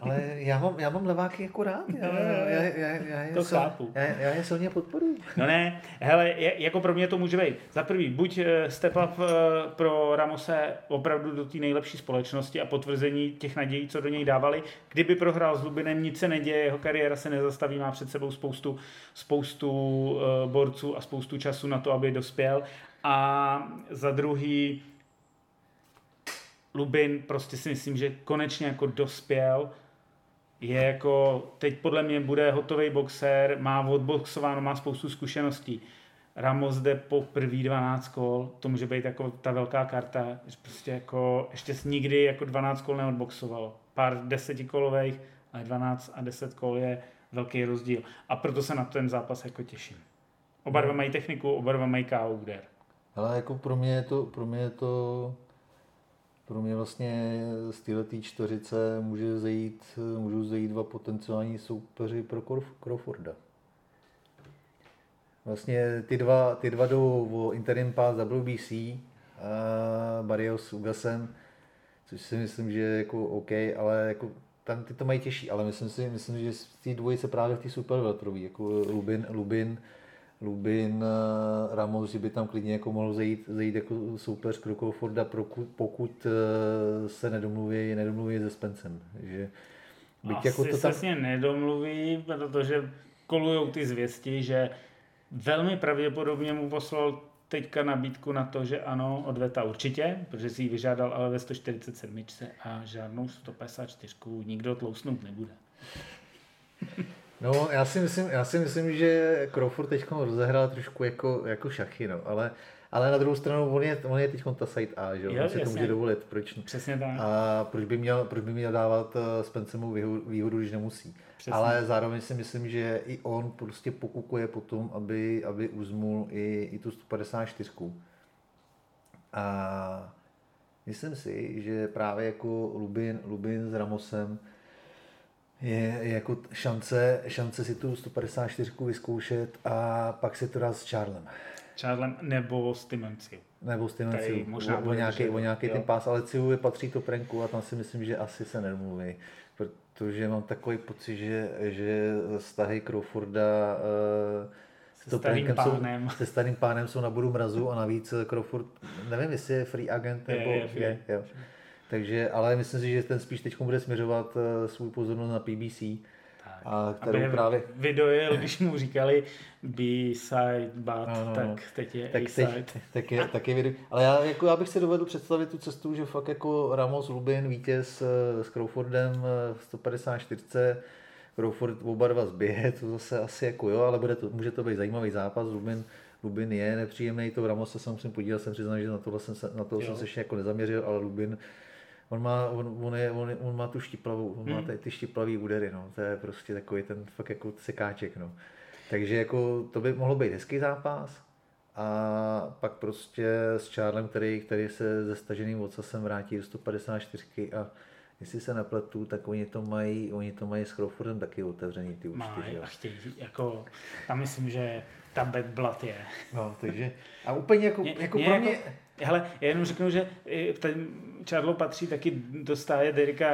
Ale já mám, já mám leváky jako rád. Já, já, já, já, já, to jsem, chápu. Já, já je silně podporuji. No ne, hele, jako pro mě to může být. Za prvý, buď eh, step up eh, pro Ramose opravdu do té nejlepší společnosti a potvrzení těch nadějí, co do něj dávali. Kdyby prohrál s Lubinem, nic se neděje, jeho kariéra se nezastaví, má před sebou spoustu, spoustu uh, borců a spoustu času na to, aby dospěl. A za druhý, Lubin prostě si myslím, že konečně jako dospěl, je jako, teď podle mě bude hotový boxer, má odboxováno, má spoustu zkušeností. Ramos jde po první 12 kol, to může být jako ta velká karta, že prostě jako ještě nikdy jako 12 kol neodboxoval. Pár desetikolových, ale 12 a 10 kol je velký rozdíl. A proto se na ten zápas jako těším. Oba dva mají techniku, oba dva mají KO úder. Ale jako pro mě je to, pro mě je to pro mě vlastně z této čtveřice může zajít, můžou zajít dva potenciální soupeři pro Crawforda. Vlastně ty dva, ty dva jdou o interim pass WBC, a Barrios s Ugasem, což si myslím, že je jako OK, ale jako tam ty to mají těžší, ale myslím si, myslím, že z té dvojice právě v té super jako Lubin, Lubin Lubin, eh, Ramos, že by tam klidně jako mohl zajít, zajít jako soupeř Forda, pokud eh, se nedomluví, nedomluví se Spencem. Že byť Asi jako to tam... se nedomluví, protože kolují ty zvěsti, že velmi pravděpodobně mu poslal teďka nabídku na to, že ano, odveta určitě, protože si ji vyžádal ale ve 147 a žádnou 154 nikdo tlousnout nebude. No, já si myslím, já si myslím že Crawford teď rozehrál trošku jako, jako šachy, no, ale ale na druhou stranu on je, on je teď ta site A, že jo? On si to může dovolit. Proč, Přesně tak. A proč by měl, proč by měl dávat eh, Spencemu výhodu, když nemusí. Přesně. Ale zároveň si myslím, že i on prostě pokukuje potom, aby, aby uzmul i, i tu 154. A myslím si, že právě jako Lubin, Lubin s Ramosem je, jako šance, šance si tu 154 vyzkoušet a pak si to dát s Charlem. Charlem nebo s Timenciu. Nebo s Timenciu. Možná o, o nějaký, o nějaký ten pás, ale Ciu patří to prenku a tam si myslím, že asi se nemluví. Protože mám takový pocit, že, že stahy Crawforda uh, se, to starým pánem. Jsou, se starým pánem jsou na budu mrazu a navíc Crawford, nevím, jestli je free agent nebo je, je, je, je. Takže, ale myslím si, že ten spíš teď bude směřovat uh, svůj pozornost na PBC a kterou Aby právě... Vydojil, když mu říkali B-side, but, no, no, tak teď je tak A-side. Teď, <laughs> tak je, tak je video. Ale já, jako, já bych si dovedl představit tu cestu, že fakt jako Ramos Lubin, vítěz eh, s Crawfordem eh, v 154 Crawford oba dva zběhe, to zase asi jako jo, ale bude to, může to být zajímavý zápas. Lubin, Lubin je nepříjemný, to Ramos se musím podívat, jsem přiznal, že na to jsem se, na to jsem se ještě jako nezaměřil, ale Lubin on má, on, on, je, on, on má tu štiplavou, on hmm. má ty, ty štiplavý údery, no. To je prostě takový ten fakt jako sekáček, no. Takže jako to by mohlo být hezký zápas. A pak prostě s Charlem, který, který se ze staženým ocasem vrátí do 154 a jestli se nepletu, tak oni to mají, oni to mají s Crawfordem taky otevřený ty účty. Mají a chtějí, jako, tam myslím, že tam bad blood je. No, takže, a úplně jako, mě, jako mě pro mě... Jako, Hele, já jenom řeknu, že ten Charlo patří taky do stáje Derika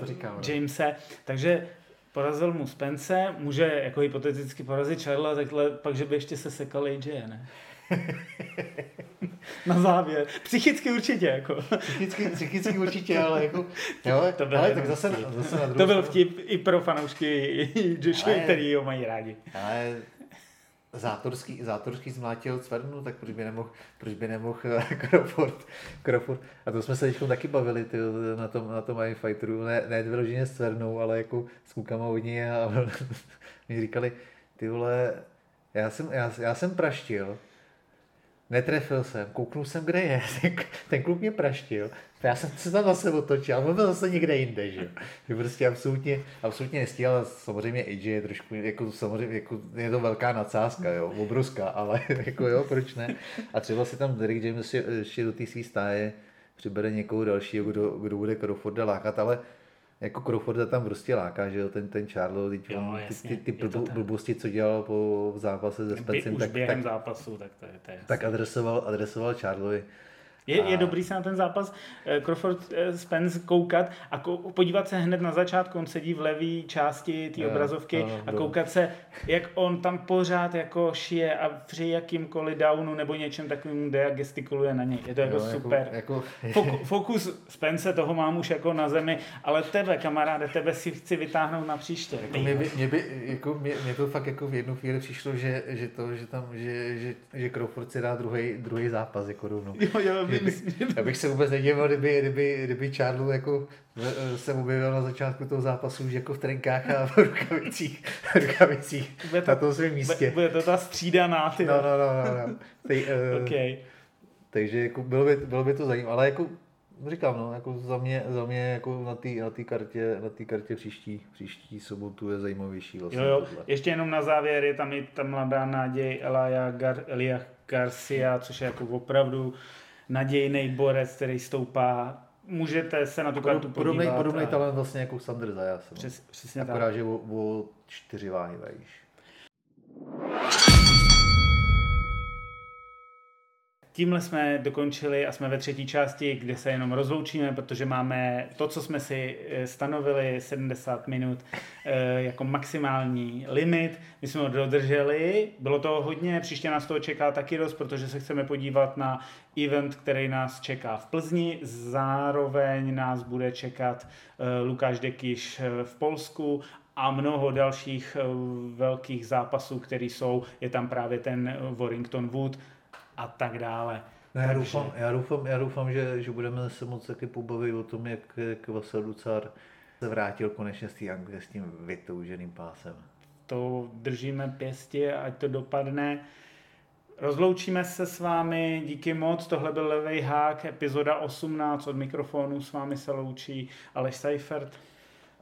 uh, Jamese, takže porazil mu Spence, může jako hypoteticky porazit Charla, takhle pak, že by ještě se sekal AJ, ne? <laughs> Na závěr. Psychicky určitě, jako. Psychicky, psychicky určitě, ale jako... <laughs> Jo, to byl ale tak zase, zase na To byl vtip i pro fanoušky Joshua, který ho mají rádi. Ale Zátorský, Zátorský zmlátil Cvernu, tak proč by nemohl, proč by nemohl eh, <laughs> Crawford, Crawford. A to jsme se teď taky bavili ty, na tom, na tom Fighteru, ne, ne vyloženě s Cvernou, ale jako s klukama od ní a <laughs> mi říkali, ty vole, já jsem, já, já jsem praštil, Netrefil jsem, kouknul jsem, kde je. <laughs> Ten, ten kluk mě praštil. Já jsem se tam zase otočil, a on byl zase někde jinde, že jo. prostě absolutně, absolutně nestíhal. Samozřejmě AJ je trošku, jako samozřejmě, jako, je to velká nadsázka, jo, obrovská, ale <laughs> jako jo, proč ne. A třeba si tam Derek James ještě do té své stáje přibere někoho dalšího, kdo, kdo bude Crawforda lákat, ale jako Crawforda tam prostě láká, že jo, ten, ten Charlo, teď jo, on, ty, ty, ty blbo, blbosti, co dělal po zápase se Specem, tak, tak, zápasu, tak to je, to je tak adresoval, adresoval Charlovi. Je, je dobrý se na ten zápas eh, Crawford eh, Spence koukat a kou, podívat se hned na začátku, on sedí v levé části té obrazovky no, a koukat se, jak on tam pořád jako šije a při jakýmkoliv downu nebo něčem takovým jde a gestikuluje na něj. Je to jako jo, jako- super. Jako, jako... Fokus Spence, toho mám už jako na zemi, ale tebe, kamaráde, tebe si chci vytáhnout na příště. Jako mě, by, mě, by, jako, mě, mě, to fakt jako v jednu chvíli přišlo, že, že to, že tam, že, že, že Crawford si dá druhý, druhý zápas jako rovnou. Jo, jo, <laughs> já bych se vůbec nedivil, kdyby, kdyby, kdyby Charlu jako se objevil na začátku toho zápasu už jako v trenkách a v <laughs> rukavicích, rukavicích bude to, na tom svém místě. Bude to ta střídaná, ty. No, no, no, no. no. Tej, uh, okay. Takže jako bylo, by, bylo by to zajímavé, ale jako říkám, no, jako za mě, za mě jako na té na kartě, na té kartě příští, příští sobotu je zajímavější vlastně. Jo, jo. Ještě jenom na závěr je tam i ta mladá naděj Elia, Gar, Elia Garcia, což je jako opravdu nadějný borec, který stoupá. Můžete se na tu kartu podobný, podívat. Podobný a... talent vlastně jako Sandr Zajas. No. Přes, přesně Akorát, tak. že o, o čtyři váhy vejš. Tímhle jsme dokončili a jsme ve třetí části, kde se jenom rozloučíme, protože máme to, co jsme si eh, stanovili, 70 minut eh, jako maximální limit. My jsme ho dodrželi, bylo to hodně, příště nás toho čeká taky dost, protože se chceme podívat na event, který nás čeká v Plzni. Zároveň nás bude čekat eh, Lukáš Dekiš v Polsku a mnoho dalších velkých zápasů, které jsou. Je tam právě ten Warrington Wood, a tak dále. No, já, doufám, já, doufám, já doufám, že, že budeme se moc taky pobavit o tom, jak, jak Vasel Ducar se vrátil konečně z té Anglie s tím vytouženým pásem. To držíme pěstě, ať to dopadne. Rozloučíme se s vámi, díky moc, tohle byl Levej hák, epizoda 18 od mikrofonu, s vámi se loučí Aleš Seifert.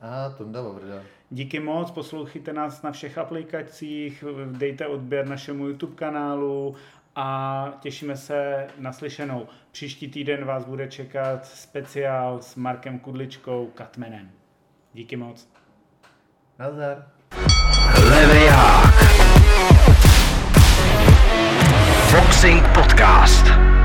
A Tonda Vavrda. Díky moc, poslouchejte nás na všech aplikacích, dejte odběr našemu YouTube kanálu a těšíme se na slyšenou. Příští týden vás bude čekat speciál s Markem Kudličkou, Katmenem. Díky moc. Nazdar. Levej hák. Boxing Podcast.